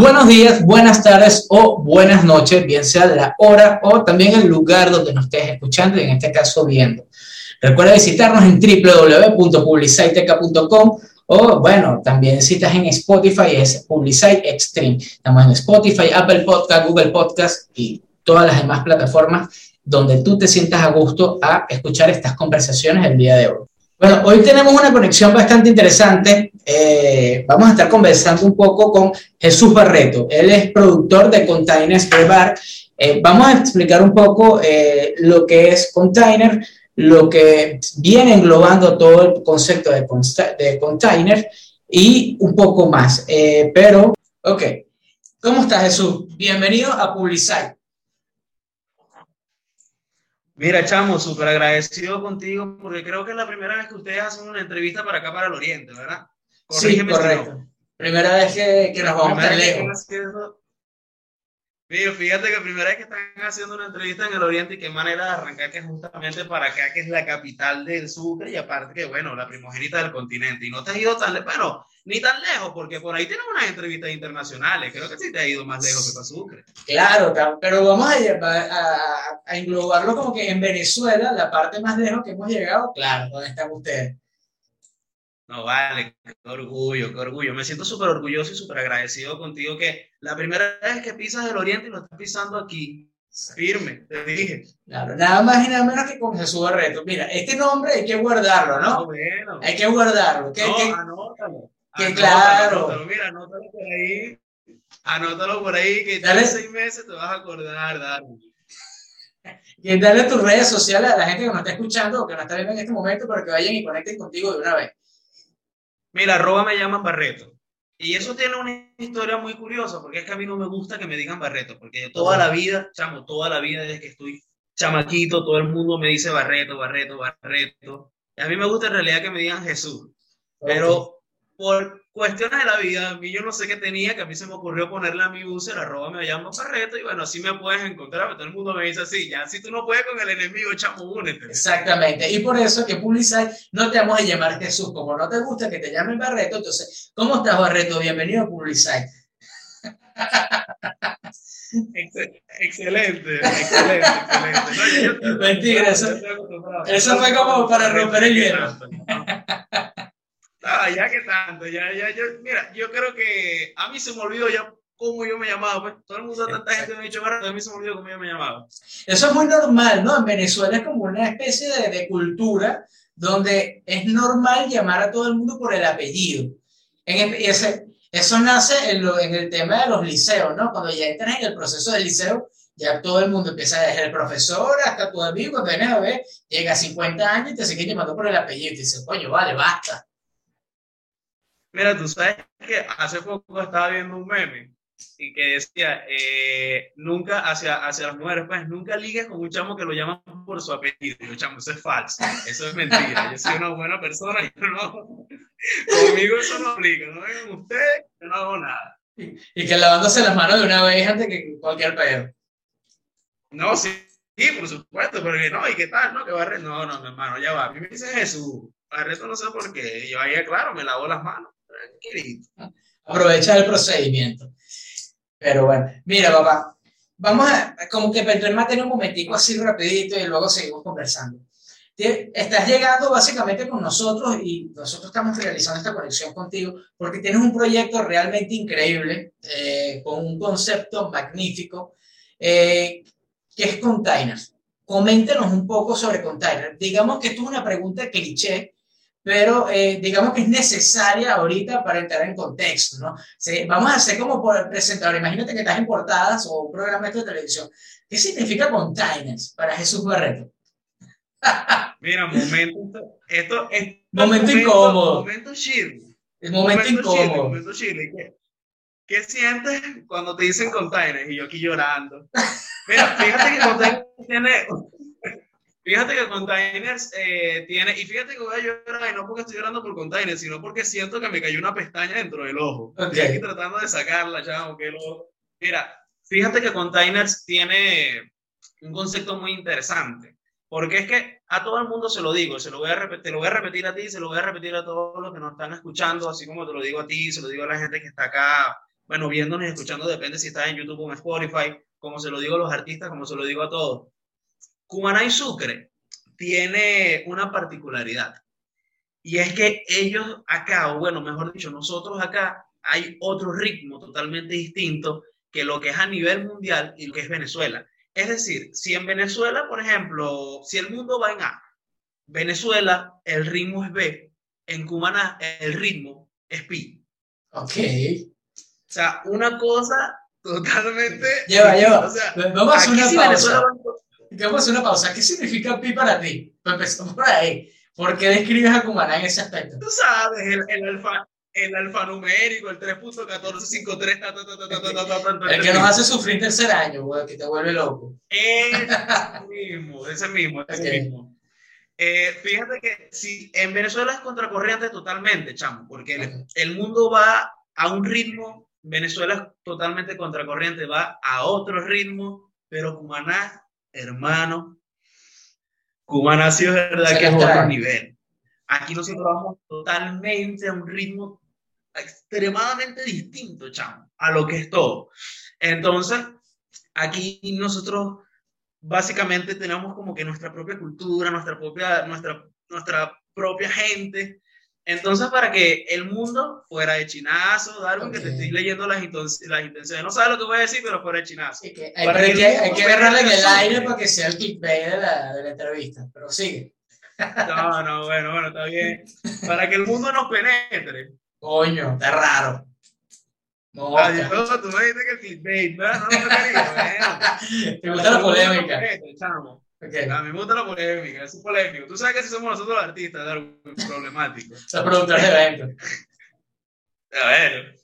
Buenos días, buenas tardes o buenas noches, bien sea la hora o también el lugar donde nos estés escuchando y en este caso viendo. Recuerda visitarnos en www.publiciteca.com o bueno, también estás en Spotify es Publicite Extreme. Estamos en Spotify, Apple Podcast, Google Podcast y todas las demás plataformas donde tú te sientas a gusto a escuchar estas conversaciones el día de hoy. Bueno, hoy tenemos una conexión bastante interesante. Eh, vamos a estar conversando un poco con Jesús Barreto. Él es productor de Containers Bar. Eh, vamos a explicar un poco eh, lo que es Container, lo que viene englobando todo el concepto de, de container y un poco más. Eh, pero, ok, ¿cómo estás Jesús? Bienvenido a Publicite. Mira, chamo, súper agradecido contigo porque creo que es la primera vez que ustedes hacen una entrevista para acá, para el Oriente, ¿verdad? sí, correcto. Primera vez que, que nos vamos tan lejos. Mira, fíjate que la primera vez que están haciendo una entrevista en el Oriente y qué manera de arrancar que justamente para acá, que es la capital del Sucre y aparte que, bueno, la primogénita del continente. Y no te has ido tan lejos, bueno, ni tan lejos, porque por ahí tienes unas entrevistas internacionales. Creo que sí te ha ido más lejos que para Sucre. Claro, pero vamos a, a, a englobarlo como que en Venezuela, la parte más lejos que hemos llegado, claro, ¿dónde están ustedes? No, vale, qué orgullo, qué orgullo. Me siento súper orgulloso y súper agradecido contigo que la primera vez que pisas el Oriente y lo estás pisando aquí, firme, te dije. Claro, nada más y nada menos que con Jesús Barreto. Mira, este nombre hay que guardarlo, ¿no? bueno. Hay que guardarlo. ¿Qué, no, anótalo. Que claro. Anótalo, mira, anótalo por ahí. Anótalo por ahí, que en seis meses te vas a acordar, dale. Y darle tus redes sociales a la gente que nos está escuchando o que nos está viendo en este momento para que vayan y conecten contigo de una vez. Mira, arroba me llama Barreto. Y eso tiene una historia muy curiosa, porque es que a mí no me gusta que me digan Barreto, porque toda la vida, chamo, toda la vida desde que estoy chamaquito, todo el mundo me dice Barreto, Barreto, Barreto. Y a mí me gusta en realidad que me digan Jesús. Pero por cuestiones de la vida, a mí yo no sé qué tenía, que a mí se me ocurrió ponerle a mi user, arroba me llamo Barreto, y bueno, así me puedes encontrar, todo el mundo me dice así, ya, si tú no puedes con el enemigo, chamo, únete. Exactamente, y por eso que Publicite no te vamos a llamar Jesús, como no te gusta que te llamen Barreto, entonces, ¿cómo estás Barreto? Bienvenido a Publicite. excelente, excelente, excelente. Mentira, eso, eso fue como para romper el hielo. Ah, ya que tanto, ya, ya, yo, mira, yo creo que a mí se me olvidó ya cómo yo me llamaba, pues todo el mundo, tanta gente me ha dicho, a mí se me olvidó cómo yo me llamaba. Eso es muy normal, ¿no? En Venezuela es como una especie de, de cultura donde es normal llamar a todo el mundo por el apellido. En ese, eso nace en, lo, en, el tema de los liceos, ¿no? Cuando ya entras en el proceso del liceo, ya todo el mundo empieza desde el profesor hasta tu amigo, cuando vienes a ver, llega a 50 años y te sigue llamando por el apellido y te dice, coño, vale, basta. Mira, tú sabes que hace poco estaba viendo un meme y que decía, eh, nunca, hacia, hacia las mujeres, pues nunca ligues con un chamo que lo llaman por su apellido. Y yo, chamo, eso es falso, eso es mentira. Yo soy una buena persona y no, conmigo eso no aplica, no vengan ustedes, yo no hago nada. Y, que lavándose las manos de una vez antes que cualquier pedo. No, sí, sí, por supuesto, pero no, ¿y qué tal? No, que barre, no, no, mi hermano, ya va. A mí me dice Jesús, Barreto no sé por qué. yo ahí, claro, me lavo las manos. Aprovecha el procedimiento. Pero bueno, mira, papá, vamos a, como que para entrar un momentico así rapidito y luego seguimos conversando. Estás llegando básicamente con nosotros y nosotros estamos realizando esta conexión contigo porque tienes un proyecto realmente increíble, eh, con un concepto magnífico, eh, que es Containers. Coméntenos un poco sobre Containers. Digamos que esto es una pregunta cliché, pero eh, digamos que es necesaria ahorita para entrar en contexto, ¿no? vamos a hacer como por presentador, imagínate que estás en portadas o un programa de televisión. ¿Qué significa containers para Jesús Barreto? Mira, momento, esto es... Momento, incómodo. Momento chill. El momento, incómodo. momento chill. ¿Qué, ¿Qué sientes cuando te dicen containers? Y yo aquí llorando. Mira, fíjate que containers tiene Fíjate que Containers eh, tiene, y fíjate que voy a llorar, y no porque estoy llorando por Containers, sino porque siento que me cayó una pestaña dentro del ojo. Estoy aquí tratando de sacarla, chavo, que ojo. Mira, fíjate que Containers tiene un concepto muy interesante, porque es que a todo el mundo se lo digo, se lo voy a te lo voy a repetir a ti, se lo voy a repetir a todos los que nos están escuchando, así como te lo digo a ti, se lo digo a la gente que está acá bueno, viéndonos y escuchando, depende si estás en YouTube o en Spotify, como se lo digo a los artistas, como se lo digo a todos. Cumaná y Sucre tiene una particularidad. Y es que ellos acá, o bueno, mejor dicho, nosotros acá, hay otro ritmo totalmente distinto que lo que es a nivel mundial y lo que es Venezuela. Es decir, si en Venezuela, por ejemplo, si el mundo va en A, Venezuela, el ritmo es B, en Cumaná, el ritmo es Pi. Ok. O sea, una cosa totalmente. Lleva, lleva. O sea, Vamos a hacer una pausa. Venezuela Digamos una pausa. ¿Qué significa pi para ti? Pues empezamos por ahí. ¿Por qué describes a Cumaná en ese aspecto? Tú sabes, el, el, alfa, el alfanumérico, el 3.1453, el que nos hace sufrir tercer año, güey, que te vuelve loco. Ese mismo, ese mismo, ese okay. mismo. Fíjate que si en Venezuela es contracorriente totalmente, chamo, porque el, el mundo va a un ritmo Venezuela es totalmente contracorriente, va a otro ritmo, pero Cumaná hermano, Cumaná sí es verdad que es otro nivel. Aquí nosotros vamos totalmente a un ritmo extremadamente distinto, chamo, a lo que es todo. Entonces, aquí nosotros básicamente tenemos como que nuestra propia cultura, nuestra propia, nuestra, nuestra propia gente. Entonces, para que el mundo fuera de chinazo, Darwin, que te estoy leyendo las, las intenciones, no sabes lo que voy a decir, pero fuera de chinazo. Que hay, Para que que, hay en el aire para que sea el clickbait de la, de la entrevista. Pero sigue. No, no, bueno, bueno, está bien. Para que el mundo nos penetre. Coño, está raro. No, Adiós, tú me dijiste que el clickbait, ¿no? No, no, te gusta la Para que el Ok. A mí me gusta la polémica, es polémico. Tú sabes que si somos nosotros los artistas, Darwin, problemáticos. Los productores de eventos. A ver.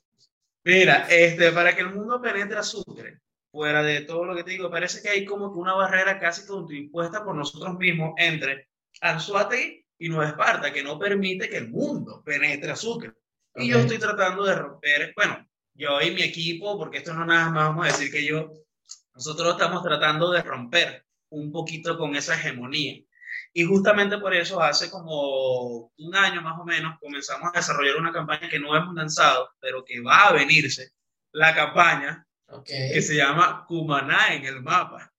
Mira, este, para que el mundo penetre a Sucre, fuera de todo lo que te digo, parece que hay como que una barrera casi impuesta por nosotros mismos entre Anzuategui y Nueva Esparta, que no permite que el mundo penetre a Sucre. Y yo estoy tratando de romper, bueno, yo y mi equipo, porque esto no nada más vamos a decir que yo, nosotros estamos tratando de romper un poquito con esa hegemonía. Y justamente por eso hace como un año más o menos comenzamos a desarrollar una campaña que no hemos lanzado, pero que va a venirse. La campaña que se llama Cumaná en el mapa,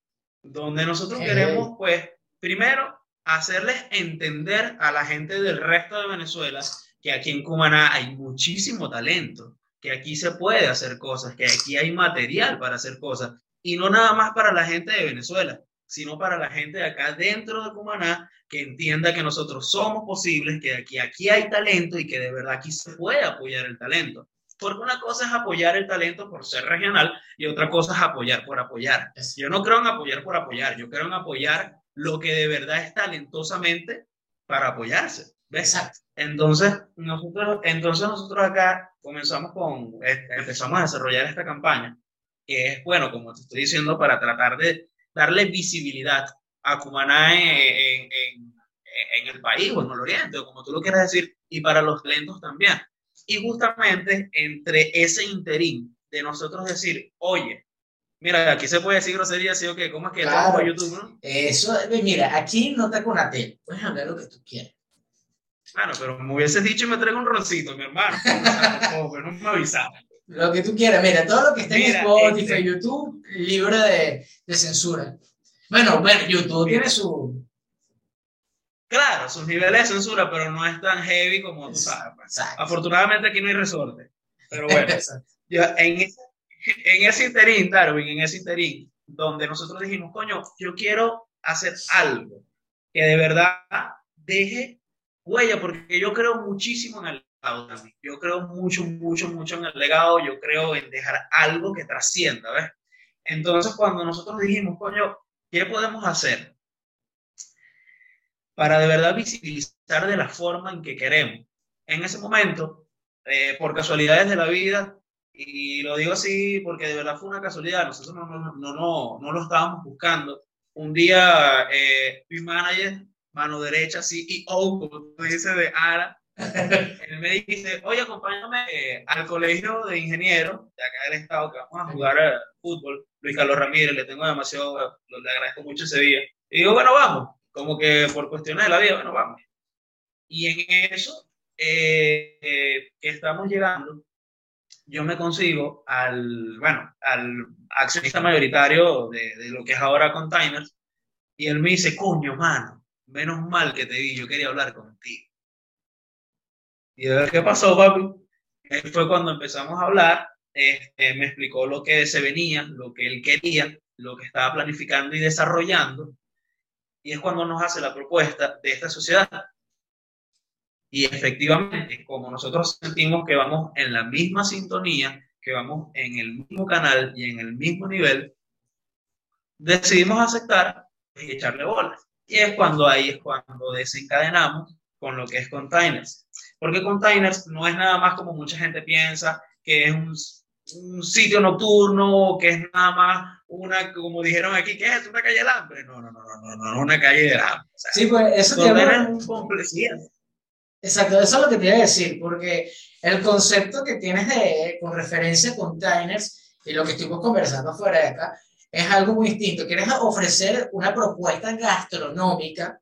donde nosotros queremos, pues, primero, hacerles entender a la gente del resto de Venezuela que aquí en Cumaná hay muchísimo talento, que aquí se puede hacer cosas, que aquí hay material para hacer cosas, y no nada más para la gente de Venezuela, sino para la gente de acá dentro de Cumaná, que entienda que nosotros somos posibles, que aquí, aquí hay talento y que de verdad aquí se puede apoyar el talento. Porque una cosa es apoyar el talento por ser regional y otra cosa es apoyar por apoyar. Yo no creo en apoyar por apoyar, yo creo en apoyar lo que de verdad es talentosamente para apoyarse. ¿Ves? Exacto. Entonces nosotros, entonces nosotros acá comenzamos con, eh, empezamos a desarrollar esta campaña, que es, bueno, como te estoy diciendo, para tratar de darle visibilidad a Cumaná en, en, en, en el país o en el oriente, o como tú lo quieras decir, y para los talentos también. Y justamente entre ese interín de nosotros decir, oye, mira, aquí se puede decir grosería, sí o qué, ¿cómo es que Claro. YouTube, no? Eso, mira, aquí no te conatel. Puedes hablar lo que tú quieras. Bueno, pero me hubieses dicho y me traigo un roncito, mi hermano. O sea, no, pero no me avisaste. Lo que tú quieras. Mira, todo lo que esté en Mira, Spotify, este- YouTube, libre de, de censura. Bueno, bueno, YouTube tiene su. Claro, sus niveles de censura, pero no es tan heavy como tú sabes. pues. Exacto. Afortunadamente aquí no hay resorte. Pero bueno, ya en, ese, en ese interín, Darwin, en ese interín, donde nosotros dijimos, coño, yo quiero hacer algo que de verdad deje huella, porque yo creo muchísimo en el Yo creo mucho, mucho, mucho en el legado. Yo creo en dejar algo que trascienda, ¿ves? Entonces, cuando nosotros dijimos, coño, ¿qué podemos hacer para de verdad visibilizar de la forma en que queremos? En ese momento, eh, por casualidades de la vida, y lo digo así porque de verdad fue una casualidad, nosotros no, no, no, no, no lo estábamos buscando. Un día, eh, mi manager, mano derecha, CEO, como tú dices, de ARA, él me dice, oye, acompáñame eh, al colegio de ingenieros de acá del estado que vamos a jugar eh, fútbol. Luis Carlos Ramírez, le tengo demasiado, le agradezco mucho ese día. Y digo, bueno, vamos, como que por cuestiones de la vida, bueno, vamos. Y en eso, eh, eh, estamos llegando, yo me consigo al, bueno, al accionista mayoritario de, de lo que es ahora Containers y él me dice, coño, mano, menos mal que te vi, yo quería hablar contigo. Y ver qué pasó, papi. fue cuando empezamos a hablar, este, me explicó lo que se venía, lo que él quería, lo que estaba planificando y desarrollando. Y es cuando nos hace la propuesta de esta sociedad. Y efectivamente, como nosotros sentimos que vamos en la misma sintonía, que vamos en el mismo canal y en el mismo nivel, decidimos aceptar y echarle bolas. Y es cuando ahí es cuando desencadenamos con lo que es Containers. Porque Containers no es nada más como mucha gente piensa, que es un, un sitio nocturno, que es nada más una, como dijeron aquí, que es una calle del hambre. No, no, no, no, no, no, una calle del hambre. sí, pues eso tiene un complejidad. Exacto, eso es lo que te iba a decir, porque el concepto que tienes de, con referencia a containers y lo que estuvimos conversando fuera de acá, es algo muy distinto. Quieres ofrecer una propuesta gastronómica,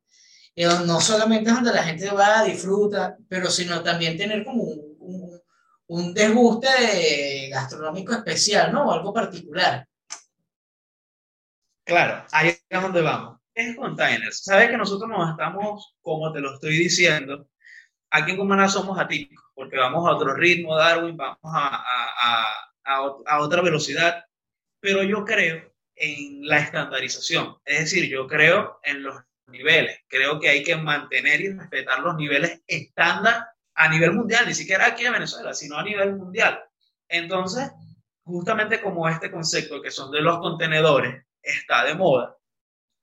no solamente es donde la gente va, a disfrutar, pero sino también tener como un, un, un desguste gastronómico especial, ¿no? O algo particular. Claro, ahí es donde vamos. Es containers. Sabes que nosotros nos estamos, como te lo estoy diciendo, aquí en Cumaná somos atípicos, porque vamos a otro ritmo, Darwin, vamos a, a, a, a otra velocidad, pero yo creo en la estandarización. Es decir, yo creo en los niveles. Creo que hay que mantener y respetar los niveles estándar a nivel mundial, ni siquiera aquí en Venezuela, sino a nivel mundial. Entonces, justamente como este concepto que son de los contenedores está de moda,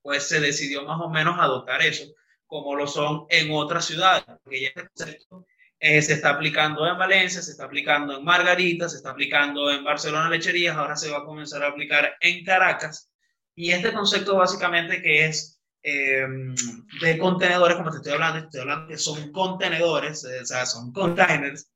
pues se decidió más o menos adoptar eso, como lo son en otras ciudades, porque ya este concepto eh, se está aplicando en Valencia, se está aplicando en Margarita, se está aplicando en Barcelona Lecherías, ahora se va a comenzar a aplicar en Caracas. Y este concepto básicamente que es eh, de contenedores, como te estoy hablando, estoy hablando que son contenedores, eh, o sea, son containers,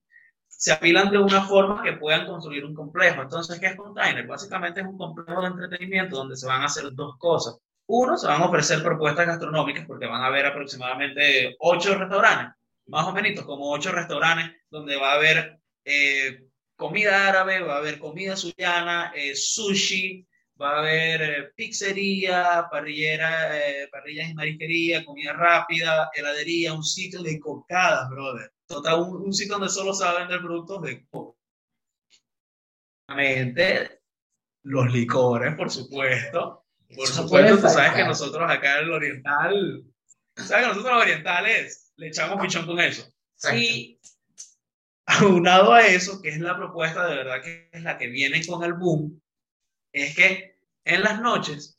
se apilan de una forma que puedan construir un complejo. Entonces, ¿qué es container? Básicamente es un complejo de entretenimiento donde se van a hacer dos cosas. Uno, se van a ofrecer propuestas gastronómicas porque van a haber aproximadamente ocho restaurantes más o menos como ocho restaurantes donde va a haber eh, comida árabe, va a haber comida suyana, eh, sushi, va a haber eh, pizzería, parrillera, parrillas y marisquería, comida rápida, heladería, un sitio de cocadas, brother. Total, un, sitio donde solo se va a vender productos de coca. Los licores, por supuesto. Por supuesto, tú sabes que nosotros acá en el oriental, sabes que nosotros los orientales le echamos pichón con eso. Y aunado a eso, que es la propuesta de verdad que es la que viene con el boom, es que en las noches,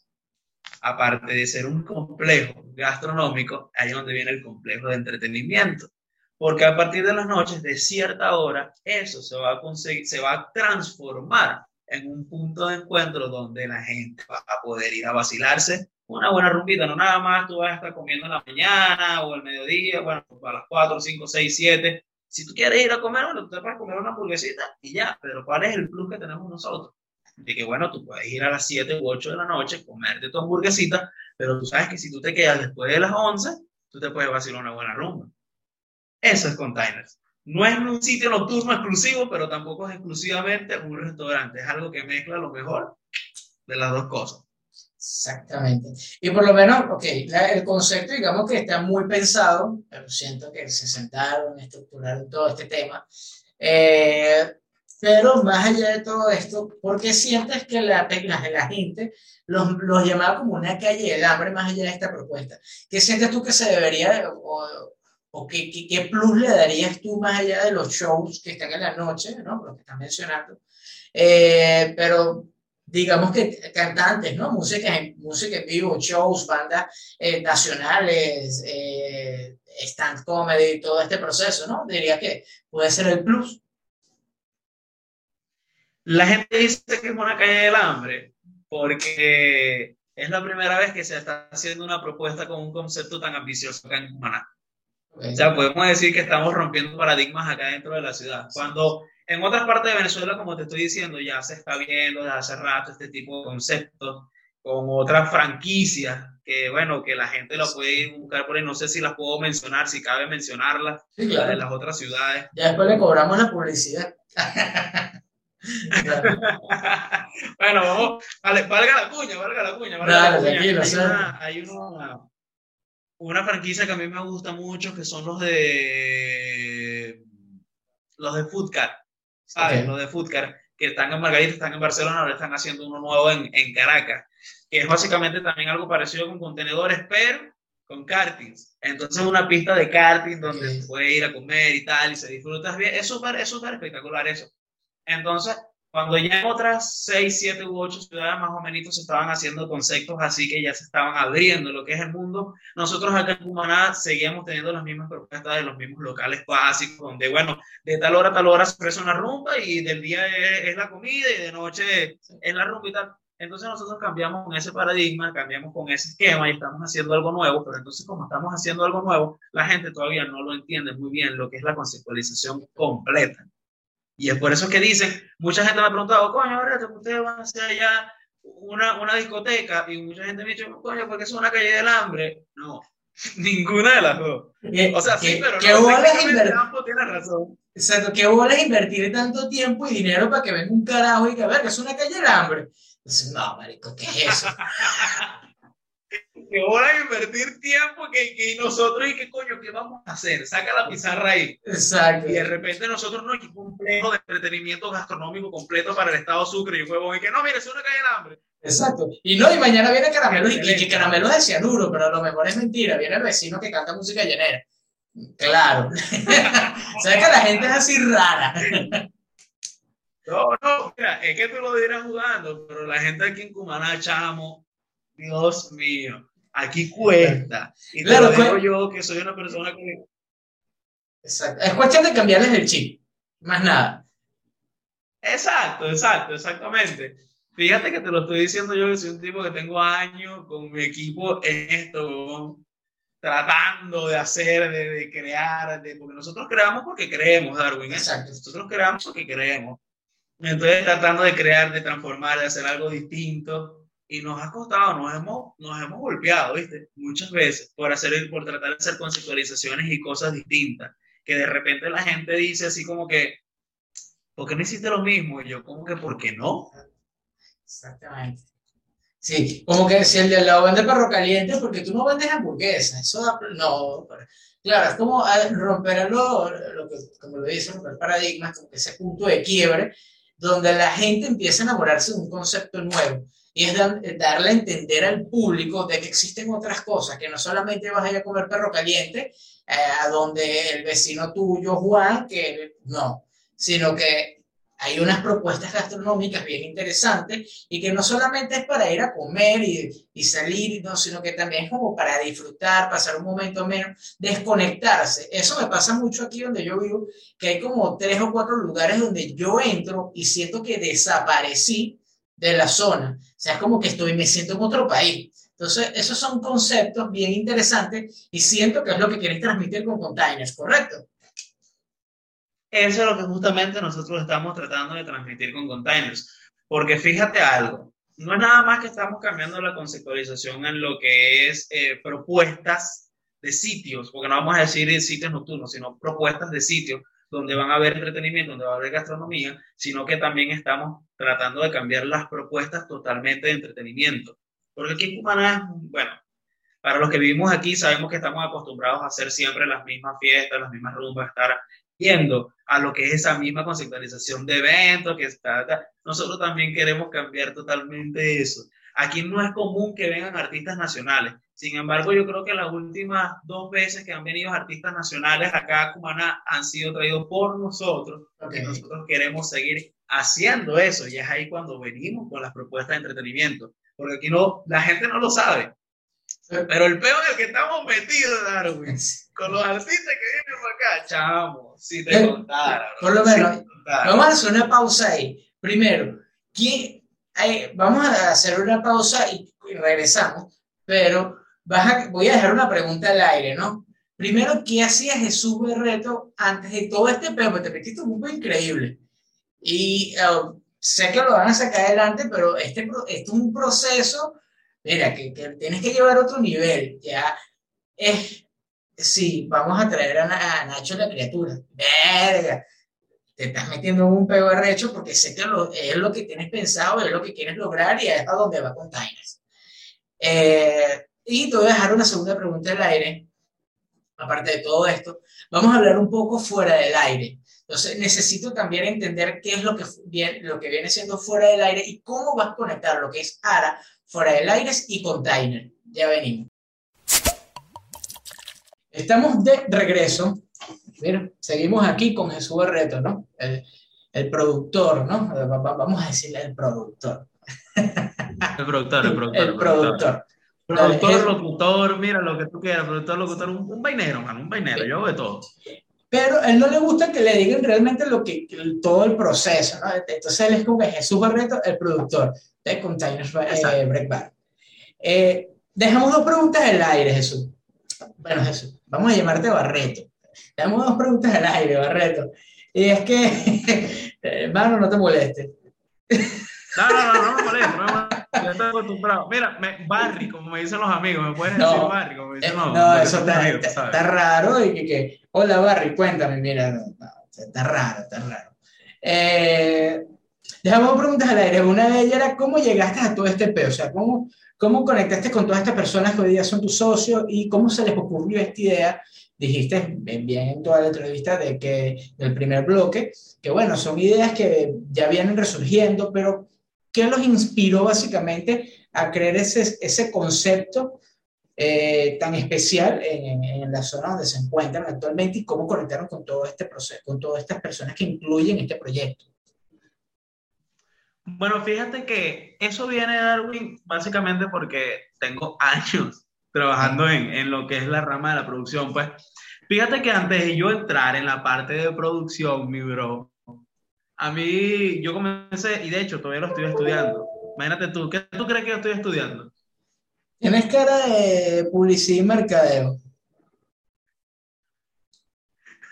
aparte de ser un complejo gastronómico, ahí es donde viene el complejo de entretenimiento. Porque a partir de las noches, de cierta hora, eso se va a conseguir, se va a transformar en un punto de encuentro donde la gente va a poder ir a vacilarse una buena rumbita, no nada más tú vas a estar comiendo en la mañana o el mediodía, bueno, a las 4, 5, 6, 7. Si tú quieres ir a comer, bueno, tú te puedes comer una hamburguesita y ya, pero ¿cuál es el plus que tenemos nosotros? De que, bueno, tú puedes ir a las 7 u 8 de la noche, comerte tu hamburguesita, pero tú sabes que si tú te quedas después de las 11, tú te puedes vacilar una buena rumba. Eso es Containers. No es un sitio nocturno exclusivo, pero tampoco es exclusivamente un restaurante. Es algo que mezcla lo mejor de las dos cosas. Exactamente. Y por lo menos, ok, el concepto, digamos que está muy pensado, pero siento que se sentaron, estructuraron todo este tema. Eh, pero más allá de todo esto, ¿por qué sientes que la, la, la gente los, los, llamaba como una calle del hambre más allá de esta propuesta? ¿Qué sientes tú que se debería, o, o qué, qué, plus le darías tú más allá de los shows que están en la noche, ¿no? Lo que estás mencionando. Eh, pero digamos que cantantes, ¿no? Música, música en vivo, shows, bandas eh, nacionales, eh, stand comedy, todo este proceso, ¿no? Diría que puede ser el plus. La gente dice que es una calle del hambre porque es la primera vez que se está haciendo una propuesta con un concepto tan ambicioso acá en Cumaná. O sea, podemos decir que estamos rompiendo paradigmas acá dentro de la ciudad. Cuando en otras partes de Venezuela, como te estoy diciendo, ya se está viendo desde hace rato este tipo de conceptos con otras franquicias que, bueno, que la gente lo puede buscar por ahí. No sé si las puedo mencionar, si cabe mencionarlas, de las otras ciudades. Ya después le cobramos la publicidad. bueno, vamos, vale, valga la cuña, valga la cuña. Valga Dale, la cuña. tranquilo, hay sí. una, hay una, una franquicia que a mí me gusta mucho, que son los de los de Foodcar, ¿sabes? Ok. Los de Foodcar, que están en Margarita, están en Barcelona, ahora están haciendo uno nuevo en, en Caracas, que es básicamente también algo parecido con contenedores, pero con kartings. Entonces una pista de karting donde Ok. se puede ir a comer y tal, y se disfrutas bien. Es súper, es súper espectacular eso. Entonces, cuando ya en otras 6, 7 u 8 ciudades más o menos se estaban haciendo conceptos así que ya se estaban abriendo lo que es el mundo, nosotros acá en Cumaná seguíamos teniendo las mismas propuestas de los mismos locales básicos, donde, bueno, de tal hora a tal hora se ofrece una rumba y del día es, es la comida y de noche es la rumba y tal. Entonces nosotros cambiamos con ese paradigma, cambiamos con ese esquema y estamos haciendo algo nuevo, pero entonces como estamos haciendo algo nuevo, la gente todavía no lo entiende muy bien lo que es la conceptualización completa. Y es por eso que dicen, mucha gente me ha preguntado, coño, ahora ustedes van a hacer allá una, una discoteca y mucha gente me ha dicho, coño, porque es una calle del hambre. No, ninguna de las dos. Eh, O sea, sí, ¿qué- pero qué no, inver- tienen razón. Exacto, qué bolas invertir tanto tiempo y dinero para que venga un carajo y que a ver, que es una calle del hambre. Entonces, no, marico, ¿qué es eso? Que hora de invertir tiempo que, que nosotros y qué coño, ¿qué vamos a hacer? Saca la pizarra ahí. Exacto. Y de repente nosotros no un complejo de entretenimiento gastronómico completo para el Estado Sucre y huevón y que no, mire, es una calle del hambre. Exacto. Y no, y mañana viene Caramelo y, y que. Caramelo es de cianuro, pero a lo mejor es mentira. Viene el vecino que canta música llanera. Claro. ¿Sabes que la gente es así rara? No, no, mira, es que tú lo dirás jugando, pero la gente aquí en Cumaná, chamo, Dios mío, aquí cuesta. Y te Claro, lo digo yo que soy una persona que Exacto. Es cuestión de cambiarles el chip. Más nada. Exacto, exacto, exactamente. Fíjate que te lo estoy diciendo yo, que soy un tipo que tengo años con mi equipo en esto, tratando de hacer, de, de crear, de, porque nosotros creamos porque creemos, Darwin. ¿eh? Exacto. Nosotros creamos porque creemos. Entonces, tratando de crear, de transformar, de hacer algo distinto. Y nos ha costado, nos hemos, nos hemos golpeado, ¿viste? Muchas veces por, hacer, por tratar de hacer conceptualizaciones y cosas distintas. Que de repente la gente dice así como que, ¿por qué no hiciste lo mismo? Y yo, como que, ¿por qué no? Exactamente. Sí, como que si el de al lado vende perro caliente, porque tú no vendes hamburguesas, eso da, no, claro, es como ah, romper lo, lo que, como lo dice, romper paradigmas, como ese punto de quiebre, donde la gente empieza a enamorarse de un concepto nuevo, y es darle a entender al público de que existen otras cosas, que no solamente vas a ir a comer perro caliente, eh, a donde el vecino tuyo, Juan, que no, sino que hay unas propuestas gastronómicas bien interesantes y que no solamente es para ir a comer y, y salir, no, sino que también es como para disfrutar, pasar un momento menos, desconectarse. Eso me pasa mucho aquí donde yo vivo, que hay como tres o cuatro lugares donde yo entro y siento que desaparecí de la zona. O sea, es como que estoy, me siento en otro país. Entonces, esos son conceptos bien interesantes y siento que es lo que quieren transmitir con Containers, ¿correcto? Eso es lo que justamente nosotros estamos tratando de transmitir con containers. Porque fíjate algo, no es nada más que estamos cambiando la conceptualización en lo que es eh, propuestas de sitios, porque no vamos a decir de sitios nocturnos, sino propuestas de sitios donde van a haber entretenimiento, donde va a haber gastronomía, sino que también estamos tratando de cambiar las propuestas totalmente de entretenimiento. Porque aquí en Cumaná, bueno, para los que vivimos aquí sabemos que estamos acostumbrados a hacer siempre las mismas fiestas, las mismas rumbas, estar yendo a lo que es esa misma conceptualización de eventos, que está, está. nosotros también queremos cambiar totalmente eso. Aquí no es común que vengan artistas nacionales. Sin embargo, yo creo que las últimas dos veces que han venido artistas nacionales acá a Cumaná han sido traídos por nosotros, porque Ok. nosotros queremos seguir haciendo eso. Y es ahí cuando venimos con las propuestas de entretenimiento. Porque aquí no, la gente no lo sabe. Pero el peor en el que estamos metidos, Darwin, con los artistas que vienen para acá, chamo, si te Eh, contara. por lo si menos. Vamos a hacer una pausa ahí. Primero, ¿quién, eh, vamos a hacer una pausa y, y regresamos, pero vas a- voy a dejar una pregunta al aire, ¿no? Primero, ¿qué hacía Jesús Berreto antes de todo este peo? Porque te metiste un poco increíble. Y eh, sé que lo van a sacar adelante, pero este, esto es un proceso, mira, que, que tienes que llevar a otro nivel. Ya es, sí, vamos a traer a, a Nacho la criatura. Verga te estás metiendo en un pego arrecho porque sé que lo, es lo que tienes pensado, es lo que quieres lograr y es a donde va Containers. Eh, y te voy a dejar una segunda pregunta del aire, aparte de todo esto. Vamos a hablar un poco fuera del aire. Entonces, necesito también entender qué es lo que, viene, lo que viene siendo fuera del aire y cómo vas a conectar lo que es ARA, fuera del aire y container. Ya venimos. Estamos de regreso. Mira, seguimos aquí con Jesús Barreto, ¿no? El, el productor, ¿no? Vamos a decirle el productor. El productor, el productor. El productor. Productor, locutor, mira lo que tú quieras, productor, locutor, un, un vainero, man, un vainero, yo hago de todo pero a él no le gusta que le digan realmente lo que, todo el proceso, ¿no? Entonces él es como que Jesús Barreto, el productor de Containers eh, Break Bar. Eh, dejamos dos preguntas en el aire, Jesús. Bueno, Jesús, vamos a llamarte Barreto. Dejamos dos preguntas en el aire, Barreto. Y es que, hermano, no te moleste. No, no, no, no me moleste, no me. Yo estoy acostumbrado. Mira, me, Barry, como me dicen los amigos, me pueden decir Barry, como me dicen los No, eso está, está, raro. Y que, que, hola Barry, cuéntame, mira, no, está raro, está raro. Eh, dejamos preguntas al aire. Una de ellas era, ¿cómo llegaste a todo este peo? O sea, ¿cómo, ¿cómo conectaste con todas estas personas que hoy día son tus socios y cómo se les ocurrió esta idea? Dijiste bien en toda la entrevista de que del primer bloque, que bueno, son ideas que ya vienen resurgiendo, pero ¿Qué los inspiró básicamente a crear ese, ese concepto eh, tan especial en, en, la zona donde se encuentran actualmente y cómo conectaron con todo este proceso, con todas estas personas que incluyen este proyecto? Bueno, fíjate que eso viene Darwin básicamente porque tengo años trabajando en, en, lo que es la rama de la producción. Pues fíjate que antes de yo entrar en la parte de producción, mi bro, a mí, yo comencé, y de hecho todavía lo estoy estudiando. Imagínate tú, ¿qué tú crees que yo estoy estudiando? Tienes cara de publicidad y mercadeo.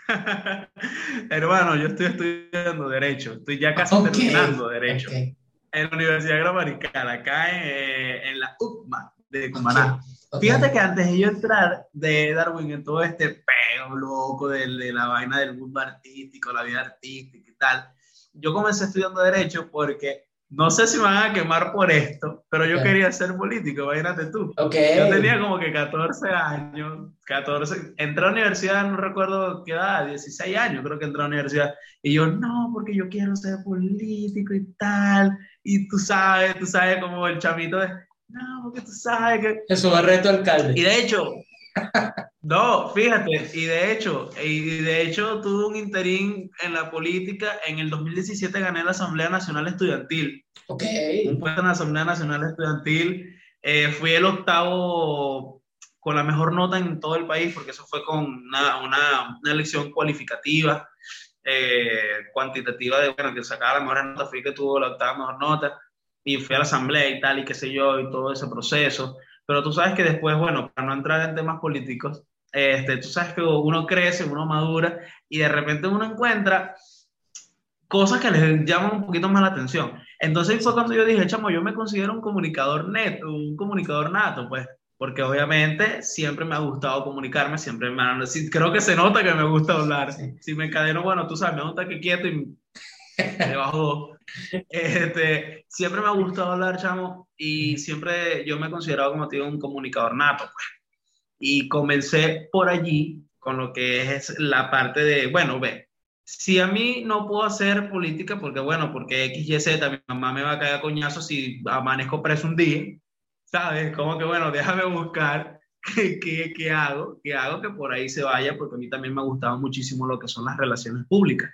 Hermano, yo estoy estudiando Derecho, estoy ya casi terminando Derecho. En la Universidad Gramatical, acá en, la UCMA de Cumaná. Fíjate que antes de yo entrar de Darwin en todo este peo loco de, de la vaina del mundo artístico, la vida artística y tal, yo comencé estudiando Derecho porque no sé si me van a quemar por esto, pero yo quería ser político, imagínate tú. Okay. Yo tenía como que 14 años, 14, entré a la universidad, no recuerdo qué edad, 16 años creo que entré a la universidad, y yo, no, porque yo quiero ser político y tal, y tú sabes, tú sabes como el chamito de, no, porque tú sabes que... Eso va reto alcalde. Y de hecho, no, fíjate, y de hecho, y de hecho tuve un interín en la política. En el 2017 gané la Asamblea Nacional Estudiantil. Ok. Un puesto en la Asamblea Nacional Estudiantil. Eh, fui el octavo con la mejor nota en todo el país, porque eso fue con una, una, una elección cualificativa, eh, cuantitativa, de bueno, que sacaba la mejor nota, fui que tuvo la octava mejor nota, y fui a la asamblea y tal, y qué sé yo, y todo ese proceso. Pero tú sabes que después, bueno, para no entrar en temas políticos, este, tú sabes que uno crece, uno madura y de repente uno encuentra cosas que les llaman un poquito más la atención. Entonces fue cuando yo dije, chamo, yo me considero un comunicador neto, un comunicador nato, pues, porque obviamente siempre me ha gustado comunicarme, siempre me han, creo que se nota que me gusta hablar. Si me encadeno, bueno, tú sabes, me gusta que quieto y me bajo este, siempre me ha gustado hablar, chamo, y siempre yo me he considerado como tío un comunicador nato, pues. Y comencé por allí con lo que es la parte de, bueno, ve, si a mí no puedo hacer política, porque bueno, porque X, Y, Z, mi mamá me va a caer a coñazo si amanezco preso un día, ¿sabes? Como que bueno, déjame buscar qué, qué, qué hago, qué hago que por ahí se vaya, porque a mí también me ha gustado muchísimo lo que son las relaciones públicas.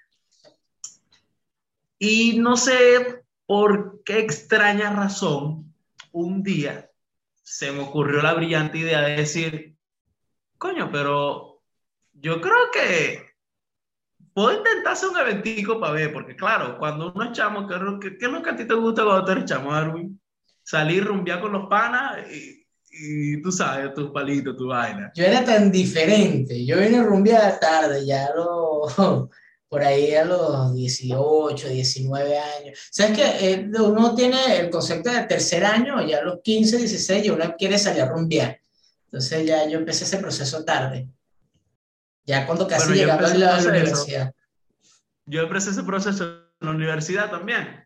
Y no sé por qué extraña razón, un día se me ocurrió la brillante idea de decir, coño, pero yo creo que puedo intentar hacer un eventico para ver, porque claro, cuando uno es chamo, ¿qué, es lo que a ti te gusta cuando tú eres chamo, Darwin? Salir, rumbear con los panas y, y tú sabes, tus palitos, tu vaina. Yo era tan diferente, yo vine a rumbear tarde, ya lo por ahí a los 18, 19 años. ¿Sabes que eh, uno tiene el concepto de tercer año, ya a los 15, 16, y uno quiere salir a rumbear. Entonces ya yo empecé ese proceso tarde. Ya cuando casi llegaba a la, universidad. yo empecé ese proceso en la universidad también.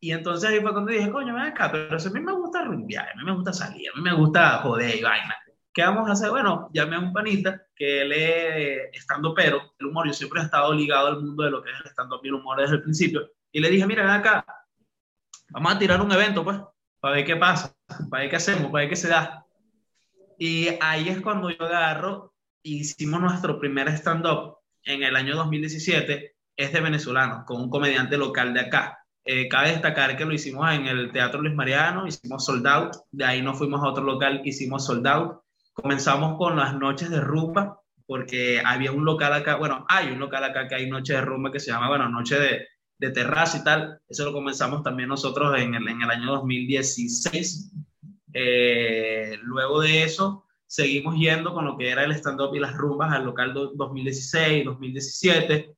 Y entonces ahí fue cuando dije, coño, ven acá, pero a mí me gusta rumbear, a mí me gusta salir, a mí me gusta joder y vaina. ¿Qué vamos a hacer? Bueno, llamé a un panita que él es estando pero, el humor, yo siempre he estado ligado al mundo de lo que es el stand-up y el humor desde el principio. Y le dije, mira, ven acá, vamos a tirar un evento, pues, para ver qué pasa, para ver qué hacemos, para ver qué se da. Y ahí es cuando yo agarro, hicimos nuestro primer stand-up en el año 2017, es de venezolano, con un comediante local de acá. Eh, cabe destacar que lo hicimos en el Teatro Luis Mariano, hicimos Sold Out, de ahí nos fuimos a otro local, hicimos Sold Out. Comenzamos con las noches de rumba, porque había un local acá, bueno, hay un local acá que hay noche de rumba que se llama, bueno, noche de, de terraza y tal. Eso lo comenzamos también nosotros en el, en el año 2016. Eh, luego de eso, seguimos yendo con lo que era el stand-up y las rumbas al local 2016, 2017,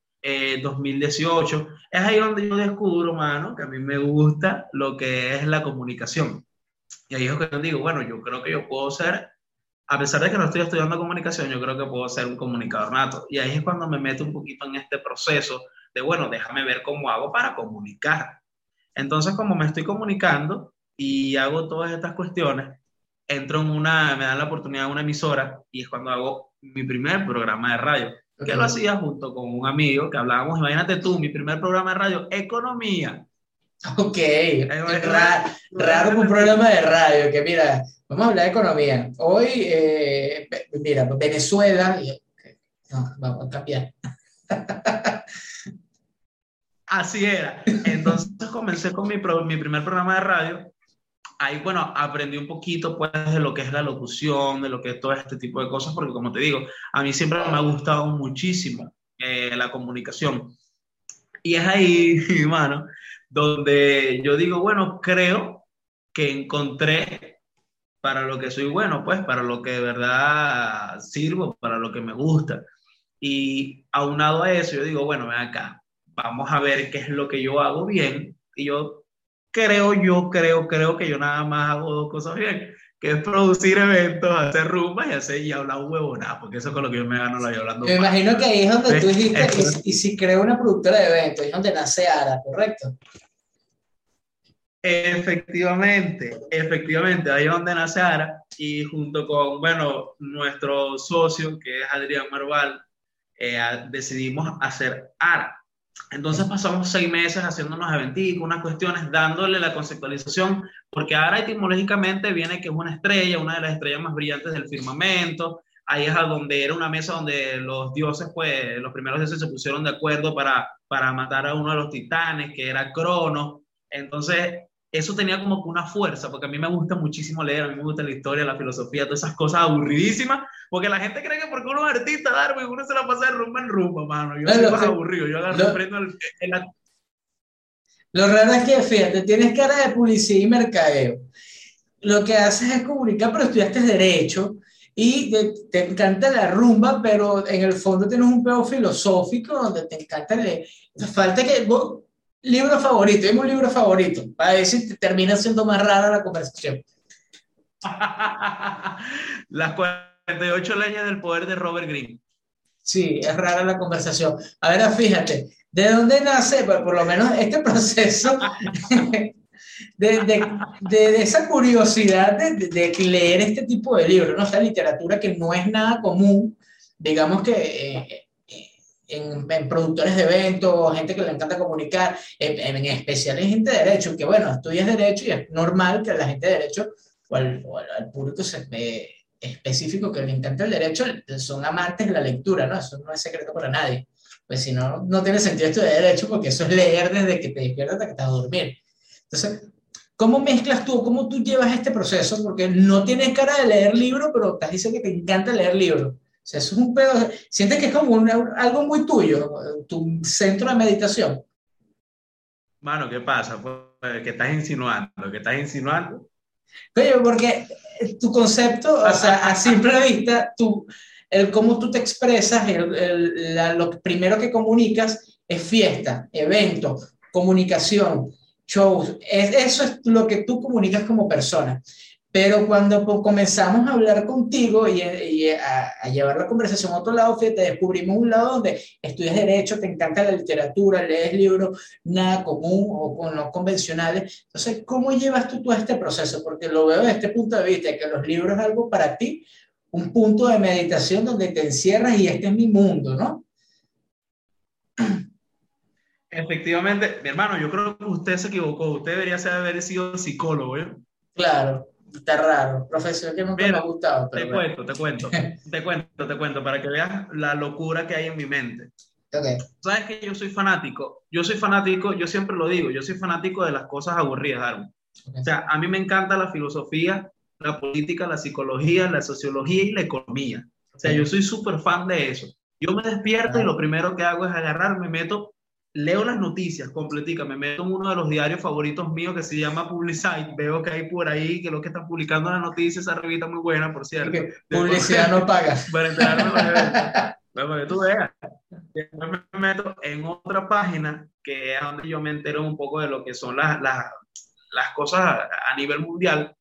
2018. Es ahí donde yo descubro, mano, que a mí me gusta lo que es la comunicación. Y ahí es yo digo, bueno, yo creo que yo puedo ser, a pesar de que no estoy estudiando comunicación, yo creo que puedo ser un comunicador nato. Y ahí es cuando me meto un poquito en este proceso de, bueno, déjame ver cómo hago para comunicar. Entonces, como me estoy comunicando, y hago todas estas cuestiones, entro en una, me dan la oportunidad de una emisora y es cuando hago mi primer programa de radio, que lo hacía junto con un amigo que hablábamos, imagínate tú, mi primer programa de radio, economía. Ok, raro, raro un programa de radio, que mira, vamos a hablar de economía. Hoy, eh, mira, Venezuela, no, vamos a cambiar. Así era. Entonces comencé con mi, mi primer programa de radio ahí, bueno, aprendí un poquito, pues, de lo que es la locución, de lo que es todo este tipo de cosas, porque como te digo, a mí siempre me ha gustado muchísimo eh, la comunicación. Y es ahí, hermano, donde yo digo, bueno, creo que encontré para lo que soy bueno, pues, para lo que de verdad sirvo, para lo que me gusta. Y aunado a eso, yo digo, bueno, ven acá, vamos a ver qué es lo que yo hago bien. Y yo creo yo, creo, creo que yo nada más hago dos cosas bien, que es producir eventos, hacer rumbas y hacer y hablar un huevonada, porque eso es con lo que yo me gano la vida hablando. Me imagino que ahí es donde tú dijiste, y, si creo una productora de eventos, es donde nace Ara, ¿correcto? Efectivamente, efectivamente, ahí es donde nace Ara y junto con, bueno, nuestro socio que es Adrián Marval, eh, decidimos hacer Ara. Entonces pasamos seis meses haciendo unos unas cuestiones, dándole la conceptualización, porque ahora etimológicamente viene que es una estrella, una de las estrellas más brillantes del firmamento. Ahí es a donde era una mesa donde los dioses, pues, los primeros dioses se pusieron de acuerdo para, para matar a uno de los titanes, que era Crono. Entonces, eso tenía como que una fuerza, porque a mí me gusta muchísimo leer, a mí me gusta la historia, la filosofía, todas esas cosas aburridísimas, porque la gente cree que porque uno es artista, Darwin, uno se la pasa de rumba en rumba, mano. Yo soy más aburrido, yo agarro, prendo el, Lo raro es que, fíjate, tienes cara de publicidad y mercadeo. Lo que haces es comunicar, pero estudiaste Derecho y te, encanta la rumba, pero en el fondo tienes un pedo filosófico donde te encanta leer. Falta que vos, libro favorito, dime un libro favorito, para ver si termina siendo más rara la conversación. Las 48 leyes del poder de Robert Greene. Sí, es rara la conversación. A ver, fíjate, ¿de dónde nace, pues, por lo menos este proceso de, de, de, esa curiosidad de, leer este tipo de libros, ¿no? O sea, literatura que no es nada común, digamos que eh, en, productores de eventos, gente que le encanta comunicar, en, en, especial en gente de derecho, que bueno, estudias derecho y es normal que la gente de derecho o al, público específico que le encanta el derecho son amantes de la lectura, ¿no? Eso no es secreto para nadie. Pues si no, no tiene sentido estudiar derecho porque eso es leer desde que te despiertas hasta que estás a dormir. Entonces, ¿cómo mezclas tú, cómo tú llevas este proceso? Porque no tienes cara de leer libros, pero te diciendo que te encanta leer libros sea, eso es un pedo, sientes que es como algo muy tuyo, tu centro de meditación. Mano, ¿qué pasa? Pues, ¿Qué estás insinuando? ¿Qué estás insinuando? Oye, porque tu concepto, o sea, a simple vista, tú, el cómo tú te expresas, el, lo primero que comunicas es fiesta, evento, comunicación, shows. Es, eso es lo que tú comunicas como persona. Pero cuando comenzamos a hablar contigo y, a, llevar la conversación a otro lado, te descubrimos un lado donde estudias derecho, te encanta la literatura, lees libros nada común o con los convencionales. Entonces, ¿cómo llevas tú todo este proceso? Porque lo veo desde este punto de vista, que los libros es algo para ti, un punto de meditación donde te encierras y este es mi mundo, ¿no? Efectivamente, mi hermano, yo creo que usted se equivocó. Usted debería haber sido psicólogo, ¿eh? Claro, está raro. Profesor que nunca me ha gustado. te cuento, te cuento, te cuento, te cuento, para que veas la locura que hay en mi mente. Okay. Sabes que yo soy fanático, yo soy fanático, yo siempre lo digo, yo soy fanático de las cosas aburridas, Aaron. O sea, a mí me encanta la filosofía, la política, la psicología, la sociología y la economía. O sea, yo soy súper fan de eso. Yo me despierto y lo primero que hago es agarrar, me meto leo las noticias completica, me meto en uno de los diarios favoritos míos que se llama Publicite, veo que hay por ahí que lo que están publicando las noticias, esa revista muy buena, por cierto. publicidad no paga. Para enterarme para que tú veas. Después me meto en otra página que es donde yo me entero un poco de lo que son las, las, las cosas a nivel mundial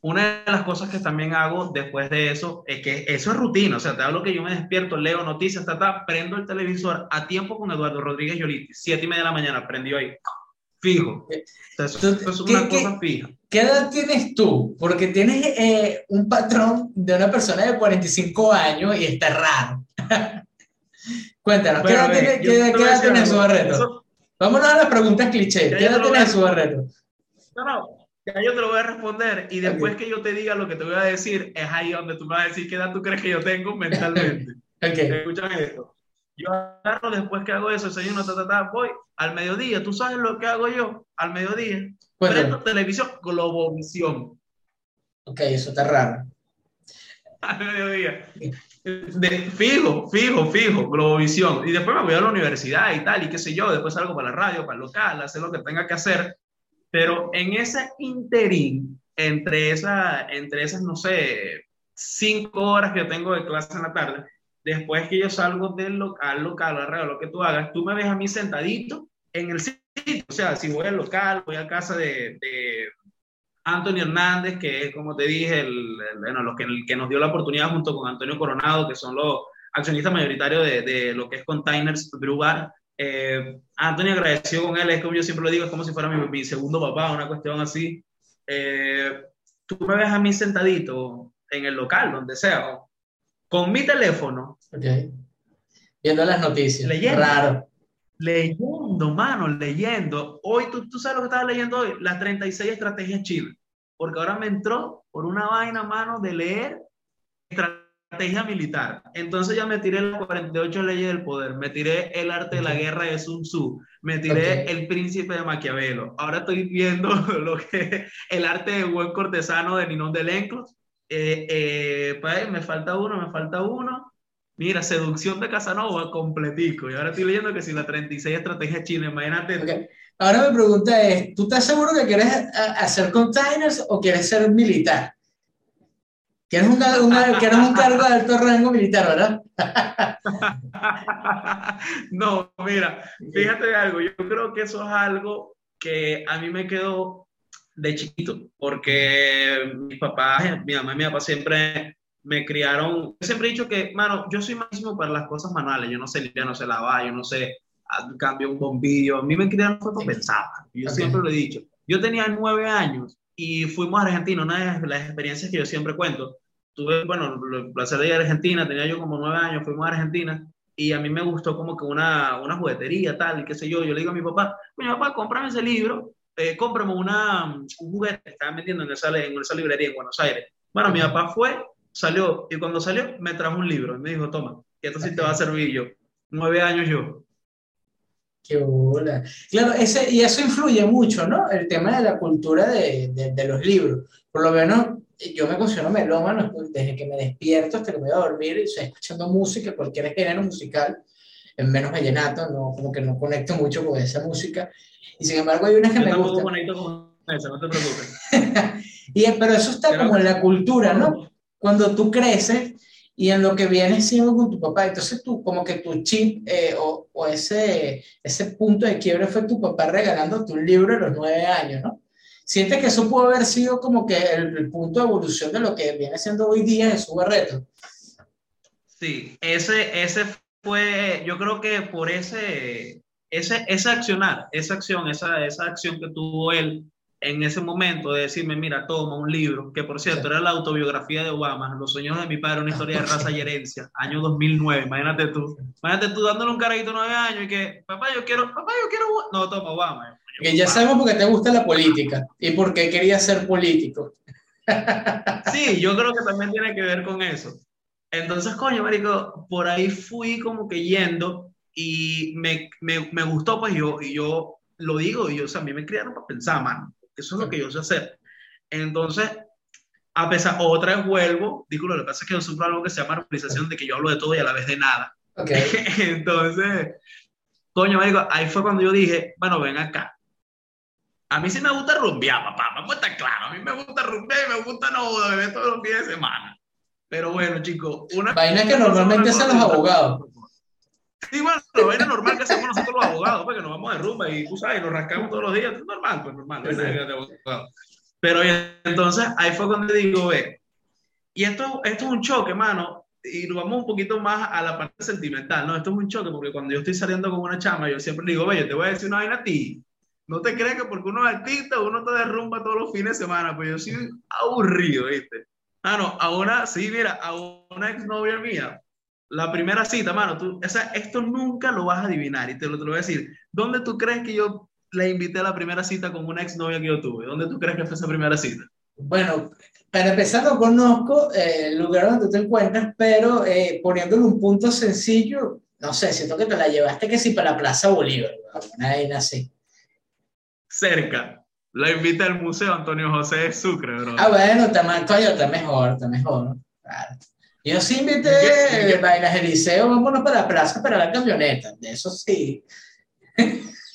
una de las cosas que también hago después de eso es que eso es rutina, o sea, te hablo que yo me despierto, leo noticias, ta, prendo el televisor a tiempo con Eduardo Rodríguez Yoliti, siete y media de la mañana, prendió ahí, fijo. eso, es una cosa fija. ¿Qué edad tienes tú? Porque tienes eh, un patrón de una persona de 45 años y está raro. Cuéntanos, ¿qué edad, tiene, ¿qué, edad tienes su barreto? Vámonos a las preguntas cliché. ¿Qué edad tienes su barreto? No, no, ya yo te lo voy a responder y después que yo te diga lo que te voy a decir, es ahí donde tú me vas a decir qué edad tú crees que yo tengo mentalmente. okay. Escúchame esto. Yo agarro después que hago eso, desayuno, ta, ta, ta, voy al mediodía. ¿Tú sabes lo que hago yo al mediodía? Prendo televisión, Globovisión. Ok, eso está raro. Al mediodía. De, fijo, fijo, fijo, Globovisión. Y después me voy a la universidad y tal, y qué sé yo. Después salgo para la radio, para el local, hacer lo que tenga que hacer. Pero en ese interín, entre, esa, entre esas, no sé, cinco horas que tengo de clase en la tarde, después que yo salgo del local, local, alrededor, lo que tú hagas, tú me ves a mí sentadito en el sitio. O sea, si voy al local, voy a casa de, de Antonio Hernández, que es, como te dije, el, bueno, los que, el que nos dio la oportunidad junto con Antonio Coronado, que son los accionistas mayoritarios de, de lo que es Containers Brew Bar, eh, Antonio agradeció con él, es como yo siempre lo digo, es como si fuera mi, segundo papá, una cuestión así. Eh, tú me ves a mí sentadito en el local, donde sea, con mi teléfono. Viendo las noticias. Leyendo. Raro. Leyendo, mano, leyendo. Hoy, ¿tú, tú sabes lo que estaba leyendo hoy? Las 36 estrategias chinas. Porque ahora me entró por una vaina, mano, de leer estrategia militar. Entonces ya me tiré las 48 leyes del poder, me tiré el arte de la guerra de Sun Tzu, me tiré el príncipe de Maquiavelo. Ahora estoy viendo lo que el arte de buen cortesano de Ninón de Lenclos. Eh, eh, pues, me falta uno, me falta uno. Mira, seducción de Casanova, completico. Y ahora estoy leyendo que si la 36 estrategia china, imagínate. Ahora mi pregunta es, ¿tú estás seguro que quieres hacer containers o quieres ser militar? ¿Quieres un, un cargo de alto rango militar, ¿verdad? no, mira, fíjate algo, yo creo que eso es algo que a mí me quedó de chiquito, porque mis papás, mi mamá y mi papá siempre me criaron, siempre he dicho que, mano, yo soy máximo para las cosas manuales, yo no sé ya no sé lavar, yo no sé ah, cambio un bombillo, a mí me criaron fue pensar, yo siempre lo he dicho. Yo tenía nueve años y fuimos a Argentina, una de las experiencias que yo siempre cuento. Tuve, bueno, el placer de ir a Argentina, tenía yo como nueve años, fuimos a Argentina y a mí me gustó como que una, una juguetería, tal, y qué sé yo. Yo le digo a mi papá, mi papá, cómprame ese libro, eh, cómprame una, un juguete que estaban vendiendo en esa, en esa librería en Buenos Aires. Bueno, mi papá fue, salió, y cuando salió me trajo un libro y me dijo, toma, que esto sí te va a servir yo. Nueve años yo. Qué bola. Claro, ese, y eso influye mucho, ¿no? El tema de la cultura de, de, los libros. Por lo menos yo me considero melómano desde que me despierto hasta que me voy a dormir y estoy escuchando música, cualquier género musical, en menos vallenato, no, como que no conecto mucho con esa música. Y sin embargo hay unas que me gustan. conecto con esa, no te preocupes. y, pero eso está como en la cultura, ¿no? Cuando tú creces y en lo que vienes siendo con tu papá. Entonces tú, como que tu chip eh, o, o, ese, ese punto de quiebre fue tu papá regalándote un libro a los nueve años, ¿no? ¿Sientes que eso pudo haber sido como que el, el punto de evolución de lo que viene siendo hoy día Jesús Barreto? Sí, ese, ese fue, yo creo que por ese, ese, ese accionar, esa acción, esa, esa acción que tuvo él en ese momento de decirme, mira, toma un libro, que por cierto Sí. era la autobiografía de Obama, Los sueños de mi padre, una historia de raza y herencia, año 2009, imagínate tú, imagínate tú dándole un carajito nueve años y que, papá, yo quiero, papá, yo quiero, no, toma Obama. Que ya sabemos por qué te gusta la política y por qué querías ser político. Sí, yo creo que también tiene que ver con eso. Entonces, coño, marico, por ahí fui como que yendo y me, me, me gustó, pues yo, y yo lo digo, y yo, o sea, a mí me criaron para pensar, mano. Eso es lo que yo sé hacer. Entonces, a pesar, otra vez vuelvo, digo, lo que pasa es que yo sufro algo que se llama normalización de que yo hablo de todo y a la vez de nada. Ok. Entonces, coño, marico, ahí fue cuando yo dije, bueno, ven acá. A mí sí me gusta rumbear, papá, vamos a estar claro. A mí me gusta rumbear y me gusta no beber todos los días de semana. Pero bueno, chicos, una Vainas que normalmente hacen los abogados. Sí, bueno, vaina normal que hacemos nosotros los abogados, porque nos vamos de rumba y tú sabes, nos rascamos todos los días, es normal, pues normal, no nada de abogado. Pero entonces ahí fue cuando digo, ve, y esto, esto es un choque, mano, y nos vamos un poquito más a la parte sentimental, ¿no? Esto es un choque porque cuando yo estoy saliendo con una chama, yo siempre digo, ve, yo te voy a decir una vaina a ti. No te creas que porque uno es artista, uno te derrumba todos los fines de semana, pues yo soy aburrido, ¿viste? Ah, no, a una, sí, mira, a una exnovia mía, la primera cita, mano, tú, o sea, esto nunca lo vas a adivinar y te lo, te lo voy a decir. ¿Dónde tú crees que yo la invité a la primera cita con una exnovia que yo tuve? ¿Dónde tú crees que fue esa primera cita? Bueno, para empezar no conozco eh, el lugar donde tú te encuentras, pero eh, poniéndole un punto sencillo, no sé, siento que te la llevaste que sí para la Plaza Bolívar, una vaina así. Cerca. La invité al Museo Antonio José de Sucre, bro. Ah, bueno, está mejor, está mejor. Claro. Yo sí invité ¿Qué? eh, vainas de liceo, vámonos para la plaza para la camioneta, de eso sí.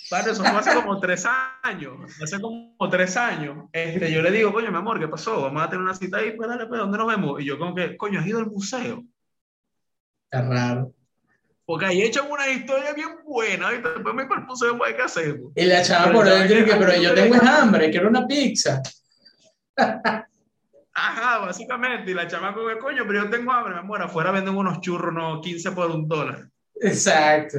Padre, eso fue hace como tres años. Hace como tres años. Este, yo le digo, coño, mi amor, ¿qué pasó? Vamos a tener una cita ahí, pues dale, pues, ¿dónde nos vemos? Y yo como que, coño, ¿has ido al museo? Está raro. Porque ahí echan una historia bien buena, y después me el museo, pues, ¿qué hacemos? Y la chava por dentro que, ves, pero yo tengo te- hambre, quiero una pizza. Ajá, básicamente. Y la chama como que, coño, pero yo tengo hambre, mi amor. Afuera venden unos churros, no, 15 por un dólar. Exacto.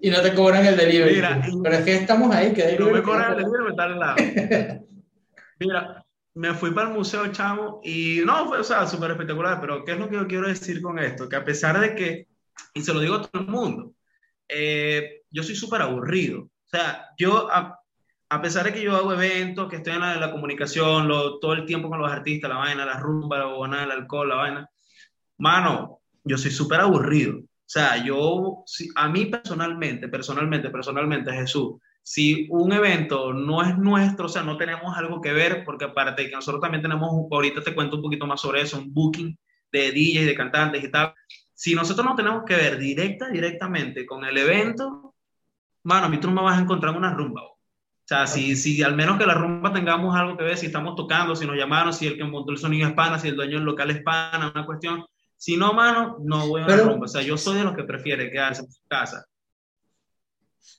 Y no te cobran el delivery. Mira, pero es que estamos ahí, que No me cobran el delivery, me está al lado. Mira, me fui para el museo, chamo, y no, fue, o sea, súper espectacular, pero ¿qué es lo que yo quiero decir con esto? Que a pesar de que, y se lo digo a todo el mundo, eh, yo soy súper aburrido. O sea, yo, a, a pesar de que yo hago eventos, que estoy en la, comunicación, lo- todo el tiempo con los artistas, la vaina, la rumba, la bobonada, el alcohol, la vaina, mano, yo soy súper aburrido. O sea, yo, si- a mí personalmente, personalmente, personalmente, Jesús, si un evento no es nuestro, o sea, no tenemos algo que ver, porque aparte que nosotros también tenemos, ahorita te cuento un poquito más sobre eso, un booking de DJs, de cantantes y tal. Si nosotros no tenemos que ver directa, directamente con el evento, mano, a mí tú no me vas a encontrar en una rumba. O sea, si, si al menos que la rumba tengamos algo que ver, si estamos tocando, si nos llamaron, si el que montó el sonido es pana, si el dueño del local es pana, una cuestión. Si no, mano, no voy a una Pero- rumba. O sea, yo soy de los que prefiere quedarse en su casa.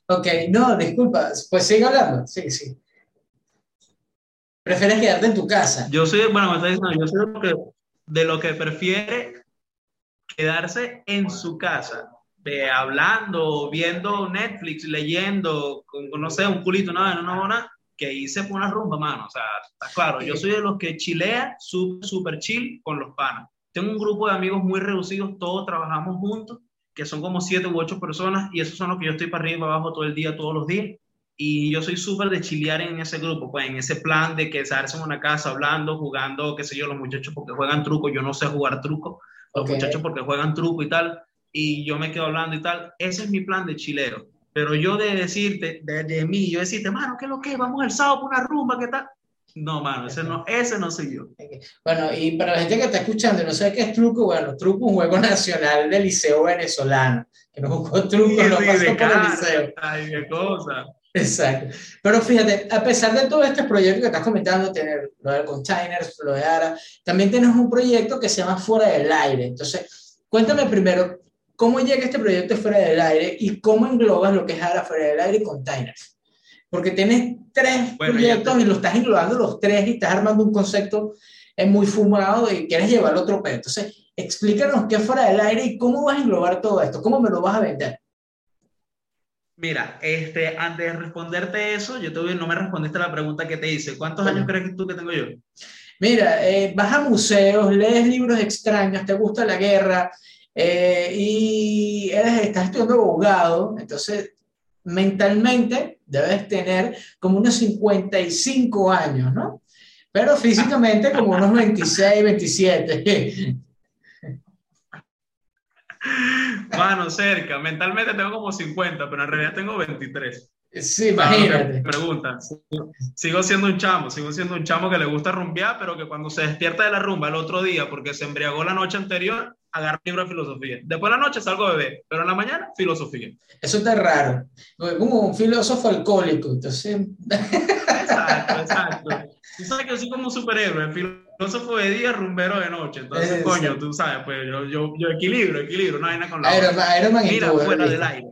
Ok, no, disculpa, pues sigue hablando. Sí, sí. Prefieres quedarte en tu casa. Yo soy, bueno, me está diciendo, yo soy de lo que, de lo que prefiere quedarse en su casa, de hablando, viendo Netflix, leyendo, con, no sé, un culito, nada, no, no, nada, que hice por una rumba, mano. O sea, está claro, yo soy de los que chilea súper, súper chill con los panas. Tengo un grupo de amigos muy reducidos, todos trabajamos juntos, que son como siete u ocho personas, y esos son los que yo estoy para arriba y para abajo todo el día, todos los días. Y yo soy súper de chilear en ese grupo, pues en ese plan de quedarse en una casa hablando, jugando, qué sé yo, los muchachos porque juegan truco, yo no sé jugar truco, los Ok. muchachos porque juegan truco y tal, y yo me quedo hablando y tal. Ese es mi plan de chilero. Pero yo de decirte, de, de mí, yo decirte, mano, ¿qué es lo que? es? Vamos el sábado por una rumba, ¿qué tal? No, mano, ese no, ese no soy yo. Bueno, y para la gente que está escuchando y no sabe qué es truco, bueno, truco es un juego nacional del liceo venezolano, que no jugó truco, no Sí, pasó por el cartas, liceo. ay, de cosas. Exacto. Pero fíjate, a pesar de todo este proyecto que estás comentando, tener lo de containers, lo de ARA, también tienes un proyecto que se llama Fuera del Aire. Entonces, cuéntame primero, ¿cómo llega este proyecto Fuera del Aire y cómo englobas lo que es ARA Fuera del Aire y containers? porque tienes tres Bueno, proyectos ya y lo estás englobando los tres y estás armando un concepto muy fumado y quieres llevar otro pedo. Entonces, explícanos qué es fuera del aire y cómo vas a englobar todo esto, cómo me lo vas a vender. Mira, este, antes de responderte eso, yo te no me respondiste la pregunta que te hice. ¿Cuántos años crees que tú que tengo yo? Mira, eh, vas a museos, lees libros extraños, te gusta la guerra eh, y estás estudiando abogado, entonces mentalmente debes tener como unos 55 años, ¿no? Pero físicamente como unos 26, 27. Mano, cerca. Mentalmente tengo como 50, pero en realidad tengo 23. Sí, Claro, me imagínate. preguntan. Sigo- siendo un chamo, sigo siendo un chamo que le gusta rumbear, pero que cuando se despierta de la rumba el otro día porque se embriagó la noche anterior, agarra libro de filosofía. Después de la noche salgo a beber, pero en la mañana, filosofía. Eso está raro. Como un filósofo alcohólico, entonces... Exacto, exacto. Tú sabes que yo soy como un superhéroe, filósofo de día, rumbero de noche. Entonces, Exacto. coño, tú sabes, pues yo, yo, yo equilibro, equilibro, una vaina con la. Iron Iron Man Mira, fuera del aire.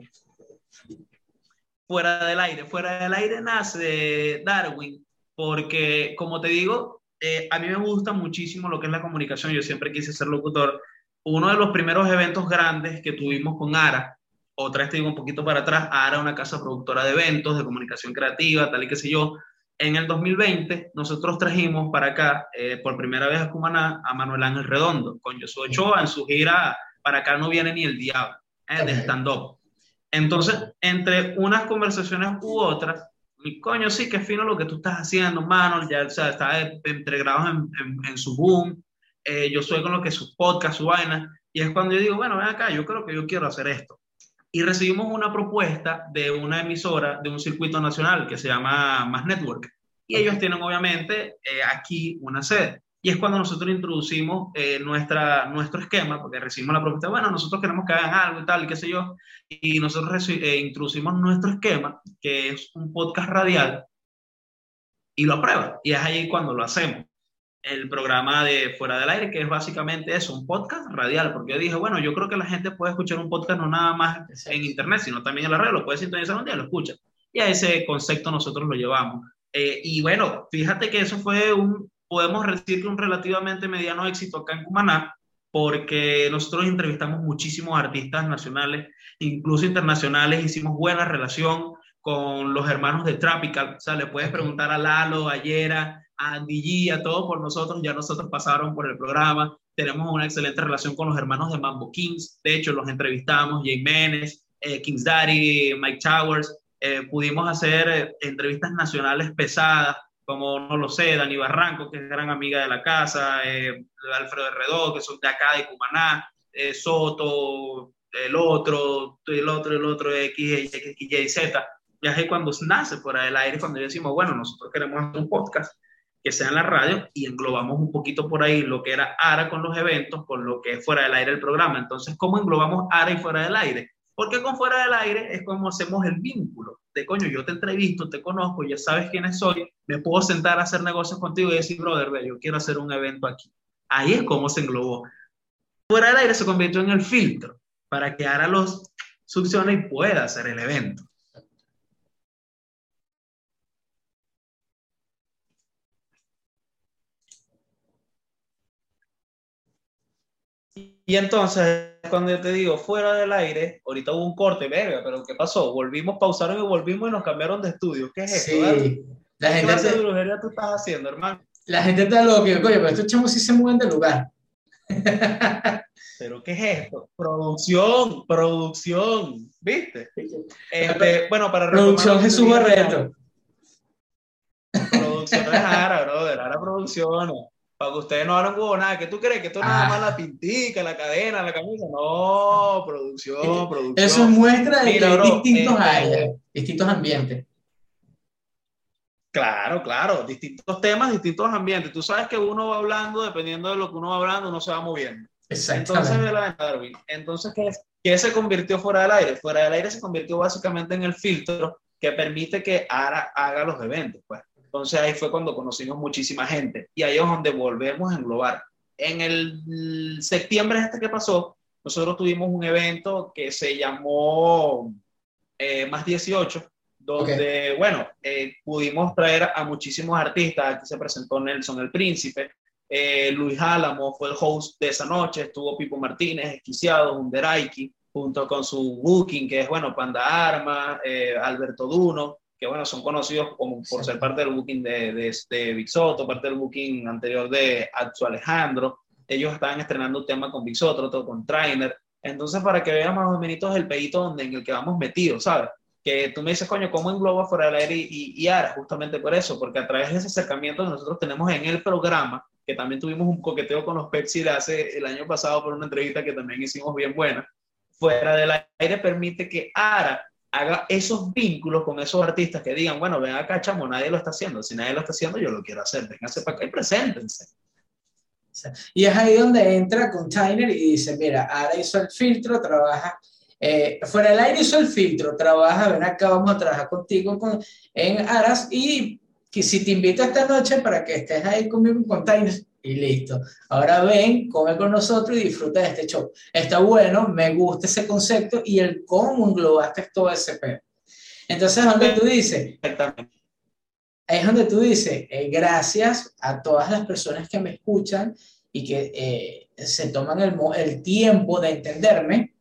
Fuera del aire. Fuera del aire nace Darwin, porque, como te digo, eh, a mí me gusta muchísimo lo que es la comunicación. Yo siempre quise ser locutor. Uno de los primeros eventos grandes que tuvimos con ARA, otra vez te digo un poquito para atrás, ARA, una casa productora de eventos, de comunicación creativa, tal y que sé yo. En el 2020, nosotros trajimos para acá, eh, por primera vez a Cumaná, a Manuel Ángel Redondo, con Josué Ochoa en su gira Para acá no viene ni el diablo, eh, de stand-up. Entonces, entre unas conversaciones u otras, mi coño, sí, que fino lo que tú estás haciendo, mano, ya, o sea, está entregados en, en, en, su boom, eh, yo soy con lo que sus podcasts, su vaina, y es cuando yo digo, bueno, ven acá, yo creo que yo quiero hacer esto. Y recibimos una propuesta de una emisora de un circuito nacional que se llama Más Network, y ellos tienen obviamente eh, aquí una sede. Y es cuando nosotros introducimos eh, nuestra, nuestro esquema, porque recibimos la propuesta, bueno, nosotros queremos que hagan algo y tal, y qué sé yo, y nosotros eh, introducimos nuestro esquema, que es un podcast radial, y lo aprueban. Y es ahí cuando lo hacemos. El programa de Fuera del Aire, que es básicamente eso, un podcast radial, porque yo dije, bueno, yo creo que la gente puede escuchar un podcast no nada más en internet, sino también en la red, lo puede sintonizar un día, lo escucha. Y a ese concepto nosotros lo llevamos. Eh, y bueno, fíjate que eso fue un, podemos decir que un relativamente mediano éxito acá en Cumaná, porque nosotros entrevistamos muchísimos artistas nacionales, incluso internacionales, hicimos buena relación con los hermanos de Tropical, o sea, le puedes preguntar a Lalo, a Yera, a Andy G, a todos por nosotros, ya nosotros pasaron por el programa, tenemos una excelente relación con los hermanos de Mambo Kings, de hecho los entrevistamos, Jay Menes, eh, Kings Daddy, Mike Towers, eh, pudimos hacer eh, entrevistas nacionales pesadas, como no lo sé, Dani Barranco, que es gran amiga de la casa, eh, Alfredo Herredó, que son de acá, de Cumaná, eh, Soto, el otro, el otro, el otro, X, X, Y, Z. Y es cuando nace fuera del aire, cuando decimos, bueno, nosotros queremos hacer un podcast que sea en la radio y englobamos un poquito por ahí lo que era ARA con los eventos, con lo que es fuera del aire el programa. Entonces, ¿cómo englobamos ARA y fuera del aire? Porque con fuera del aire es como hacemos el vínculo de coño, yo te entrevisto, te conozco, ya sabes quién soy, me puedo sentar a hacer negocios contigo y decir, brother, ve, yo quiero hacer un evento aquí. Ahí es como se englobó. Fuera del aire se convirtió en el filtro para que ahora los succione y pueda hacer el evento. Y entonces, cuando yo te digo fuera del aire, ahorita hubo un corte, verga, pero ¿qué pasó? Volvimos, pausaron y volvimos y nos cambiaron de estudio. ¿Qué es esto? Sí. La ¿Qué gente clase te... de brujería tú estás haciendo, hermano? La gente está loca, coño, pero estos chamos sí se mueven de lugar. ¿Pero qué es esto? Producción, producción, ¿viste? Este, bueno, para Producción Jesús Barreto. Producción es Ara, brother, Ara Producciones para que ustedes no hablen con nada. ¿Qué tú crees? Que esto ah. nada más la pintica, la cadena, la camisa. No, producción, producción. Eso muestra de que hay distintos eh, áreas, distintos ambientes. Claro, claro, distintos temas, distintos ambientes. Tú sabes que uno va hablando, dependiendo de lo que uno va hablando, uno se va moviendo. Entonces, Darwin. Entonces, ¿qué, ¿qué se convirtió fuera del aire? Fuera del aire se convirtió básicamente en el filtro que permite que ARA haga los eventos, pues. Entonces ahí fue cuando conocimos muchísima gente y ahí es donde volvemos a englobar. En el septiembre este que pasó, nosotros tuvimos un evento que se llamó eh, Más 18, donde, bueno, eh, pudimos traer a muchísimos artistas. Aquí se presentó Nelson el Príncipe, eh, Luis Álamo fue el host de esa noche, estuvo Pipo Martínez, Esquiciado, Underaiki, junto con su booking, que es, bueno, Panda Arma, eh, Alberto Duno, que, bueno, son conocidos como por ser parte del booking de, de, de Big Soto, parte del booking anterior de Axo Alejandro. Ellos estaban estrenando un tema con Big Soto, otro con Trainer. Entonces, para que vean más o menos el pedito donde, en el que vamos metidos, ¿sabes? Que tú me dices, coño, ¿cómo engloba fuera del aire y, y, ahora? Justamente por eso, porque a través de ese acercamiento que nosotros tenemos en el programa, que también tuvimos un coqueteo con los Pepsi de hace el año pasado por una entrevista que también hicimos bien buena, fuera del aire permite que ARA haga esos vínculos con esos artistas que digan, bueno, ven acá, chamo, nadie lo está haciendo. Si nadie lo está haciendo, yo lo quiero hacer. Vénganse para acá y preséntense. Y es ahí donde entra Container y dice, mira, ARA hizo el filtro, trabaja, eh, fuera del aire hizo el filtro, trabaja, ven acá, vamos a trabajar contigo con, en Aras y que si te invito esta noche para que estés ahí conmigo en Containers, y listo. Ahora ven, come con nosotros y disfruta de este show. Está bueno, me gusta ese concepto y el cómo englobaste todo ese pedo. Entonces, donde tú dices, es donde tú dices, eh, gracias a todas las personas que me escuchan y que eh, se toman el, el tiempo de entenderme,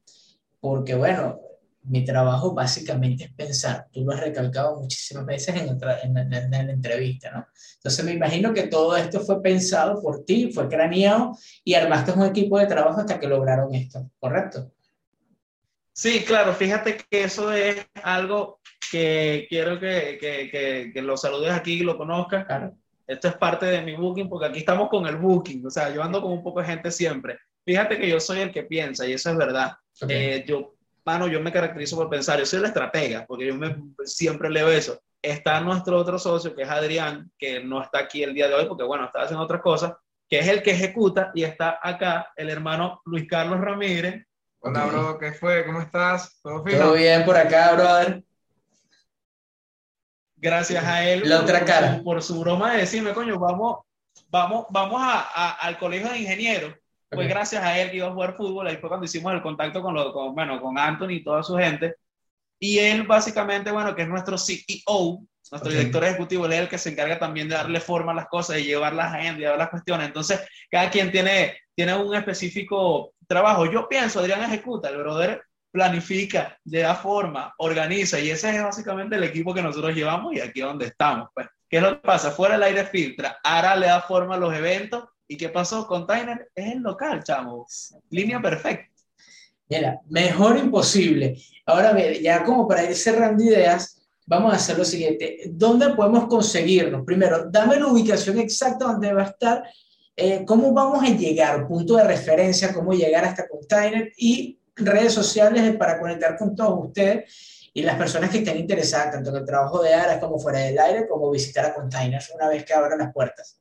porque bueno, mi trabajo básicamente es pensar. Tú lo has recalcado muchísimas veces en, otra, en, en, en, la entrevista, ¿no? Entonces me imagino que todo esto fue pensado por ti, fue craneado y armaste un equipo de trabajo hasta que lograron esto, ¿correcto? Sí, claro, fíjate que eso es algo que quiero que, que, que, que lo saludes aquí y lo conozcas. Claro. Esto es parte de mi booking porque aquí estamos con el booking, o sea, yo ando con un poco de gente siempre. Fíjate que yo soy el que piensa y eso es verdad. Okay. Eh, yo mano, yo me caracterizo por pensar, yo soy la estratega, porque yo me, siempre leo eso. Está nuestro otro socio, que es Adrián, que no está aquí el día de hoy, porque bueno, está haciendo otras cosas, que es el que ejecuta, y está acá el hermano Luis Carlos Ramírez. Hola, bro, ¿qué fue? ¿Cómo estás? ¿Todo, fino? ¿Todo bien por acá, brother? Gracias a él la otra por, cara. Su, por su broma de decirme, coño, vamos, vamos, vamos a, a, al colegio de ingenieros fue okay. gracias a él que iba a jugar fútbol, ahí fue cuando hicimos el contacto con, lo, con, bueno, con Anthony y toda su gente. Y él básicamente, bueno, que es nuestro CEO, nuestro okay. director ejecutivo, él es el que se encarga también de darle forma a las cosas, de llevar las agendas, de llevar las cuestiones. Entonces, cada quien tiene, tiene un específico trabajo. Yo pienso, Adrián ejecuta, el brother planifica, le da forma, organiza, y ese es básicamente el equipo que nosotros llevamos y aquí es donde estamos. Pues. ¿Qué es lo que pasa? Fuera el aire filtra, ahora le da forma a los eventos ¿Y qué pasó? Container es el local, chamo. Línea perfecta. Mira, mejor imposible. Ahora, ya como para ir cerrando ideas, vamos a hacer lo siguiente. ¿Dónde podemos conseguirnos? Primero, dame la ubicación exacta donde va a estar, eh, cómo vamos a llegar, punto de referencia, cómo llegar hasta Container y redes sociales para conectar con todos ustedes y las personas que estén interesadas, tanto en el trabajo de Aras como fuera del aire, como visitar a Containers una vez que abran las puertas.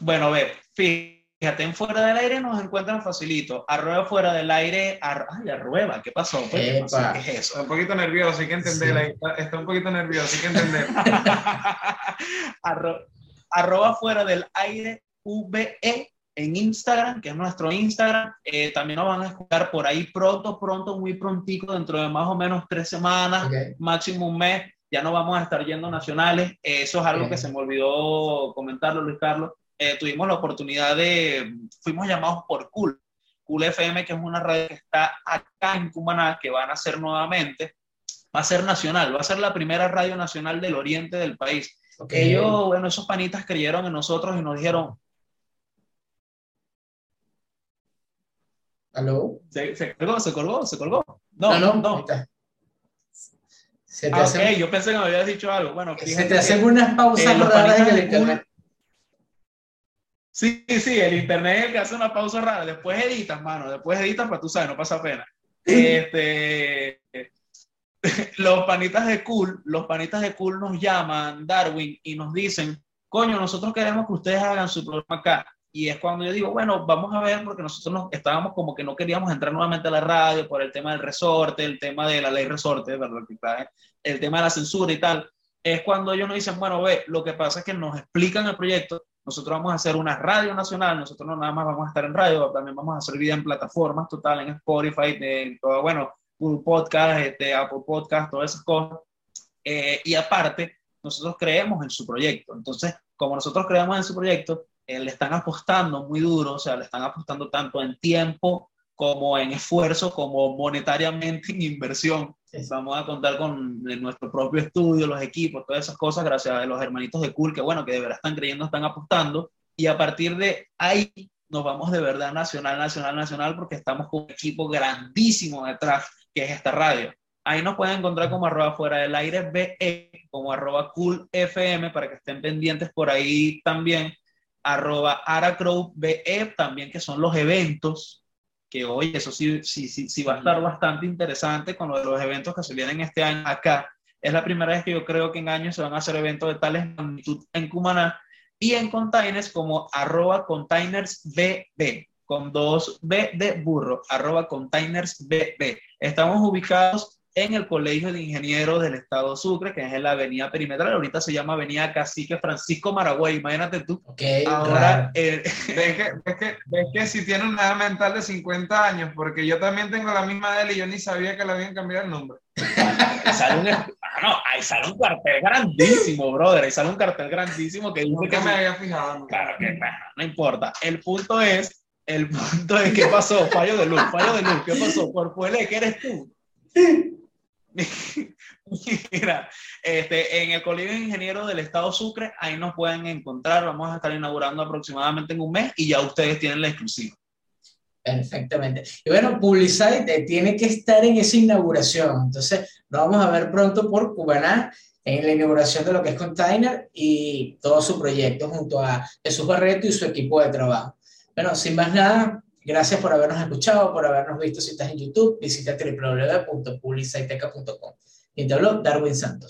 Bueno, ve, fíjate, en fuera del aire nos encuentran facilito. Arrueba fuera del aire, ar... ay, arrueba, ¿qué pasó? Pues, ¿Qué, pasó? ¿Qué es eso? Está un poquito nervioso, hay que entender, sí. está, está, un poquito nervioso, hay que entender. Arro... arroba fuera del aire, VE en Instagram, que es nuestro Instagram. Eh, también nos van a escuchar por ahí pronto, pronto, muy prontico, dentro de más o menos tres semanas, okay. máximo un mes. Ya no vamos a estar yendo nacionales. Eh, eso es algo okay. que se me olvidó comentarlo, Luis Carlos eh, tuvimos la oportunidad de, fuimos llamados por Cool, Cool FM, que es una radio que está acá en Cumaná, que van a hacer nuevamente, va a ser nacional, va a ser la primera radio nacional del oriente del país. Okay. Ellos, bueno, esos panitas creyeron en nosotros y nos dijeron... ¿Aló? Se, se colgó, se colgó, se colgó. No, no, no. no. Se te ah, okay. yo pensé que me habías dicho algo. Bueno, se te hacen unas pausas eh, raras en el internet. Sí, sí, el internet es el que hace una pausa rara. Después editas, mano. Después editas, para tú sabes, no pasa pena. Este, los panitas de cool, los panitas de cool nos llaman, Darwin, y nos dicen, coño, nosotros queremos que ustedes hagan su programa acá. Y es cuando yo digo, bueno, vamos a ver, porque nosotros nos, estábamos como que no queríamos entrar nuevamente a la radio por el tema del resorte, el tema de la ley resorte, ¿verdad? El tema de la censura y tal. Es cuando ellos nos dicen, bueno, ve, lo que pasa es que nos explican el proyecto, nosotros vamos a hacer una radio nacional, nosotros no nada más vamos a estar en radio, también vamos a hacer vida en plataformas total, en Spotify, en todo, bueno, Google Podcast, este, Apple Podcast, todas esas cosas. Eh, y aparte, nosotros creemos en su proyecto. Entonces, como nosotros creemos en su proyecto, eh, le están apostando muy duro, o sea, le están apostando tanto en tiempo como en esfuerzo, como monetariamente en inversión. Vamos a contar con nuestro propio estudio, los equipos, todas esas cosas, gracias a los hermanitos de Cool, que bueno, que de verdad están creyendo, están apostando. Y a partir de ahí nos vamos de verdad nacional, nacional, nacional, porque estamos con un equipo grandísimo detrás, que es esta radio. Ahí nos pueden encontrar como arroba fuera del aire BE, como arroba cool FM, para que estén pendientes por ahí también, arroba aracrow BE, también que son los eventos que hoy eso sí, sí, sí, sí va a estar bastante interesante con lo de los eventos que se vienen este año acá. Es la primera vez que yo creo que en años se van a hacer eventos de tales magnitud en Cumaná y en containers como arroba containersbb con dos B de burro, arroba containersbb. Estamos ubicados en el Colegio de Ingenieros del Estado Sucre, que es en la Avenida Perimetral. Ahorita se llama Avenida Cacique Francisco Maragüey. Imagínate tú. Okay, Ahora, eh, ¿Ves, que, ves, que, ves que si tiene una edad mental de 50 años, porque yo también tengo la misma de él y yo ni sabía que le habían cambiado el nombre. sale un, ah, no, ahí sale un cartel grandísimo, brother. Ahí sale un cartel grandísimo que dice que me había fijado. ¿no? Claro que bueno, no importa. El punto es, el punto es, ¿qué pasó? Fallo de luz, fallo de luz. ¿Qué pasó? Por fue que eres tú. Mira, este, en el Colegio de Ingenieros del Estado Sucre, ahí nos pueden encontrar. Vamos a estar inaugurando aproximadamente en un mes y ya ustedes tienen la exclusiva. Perfectamente. Y bueno, Publicite tiene que estar en esa inauguración. Entonces, nos vamos a ver pronto por Cubaná en la inauguración de lo que es Container y todo su proyecto junto a Jesús Barreto y su equipo de trabajo. Bueno, sin más nada, Gracias por habernos escuchado, por habernos visto si estás en YouTube. Visita www.publiciteca.com. Y te habló Darwin Santos.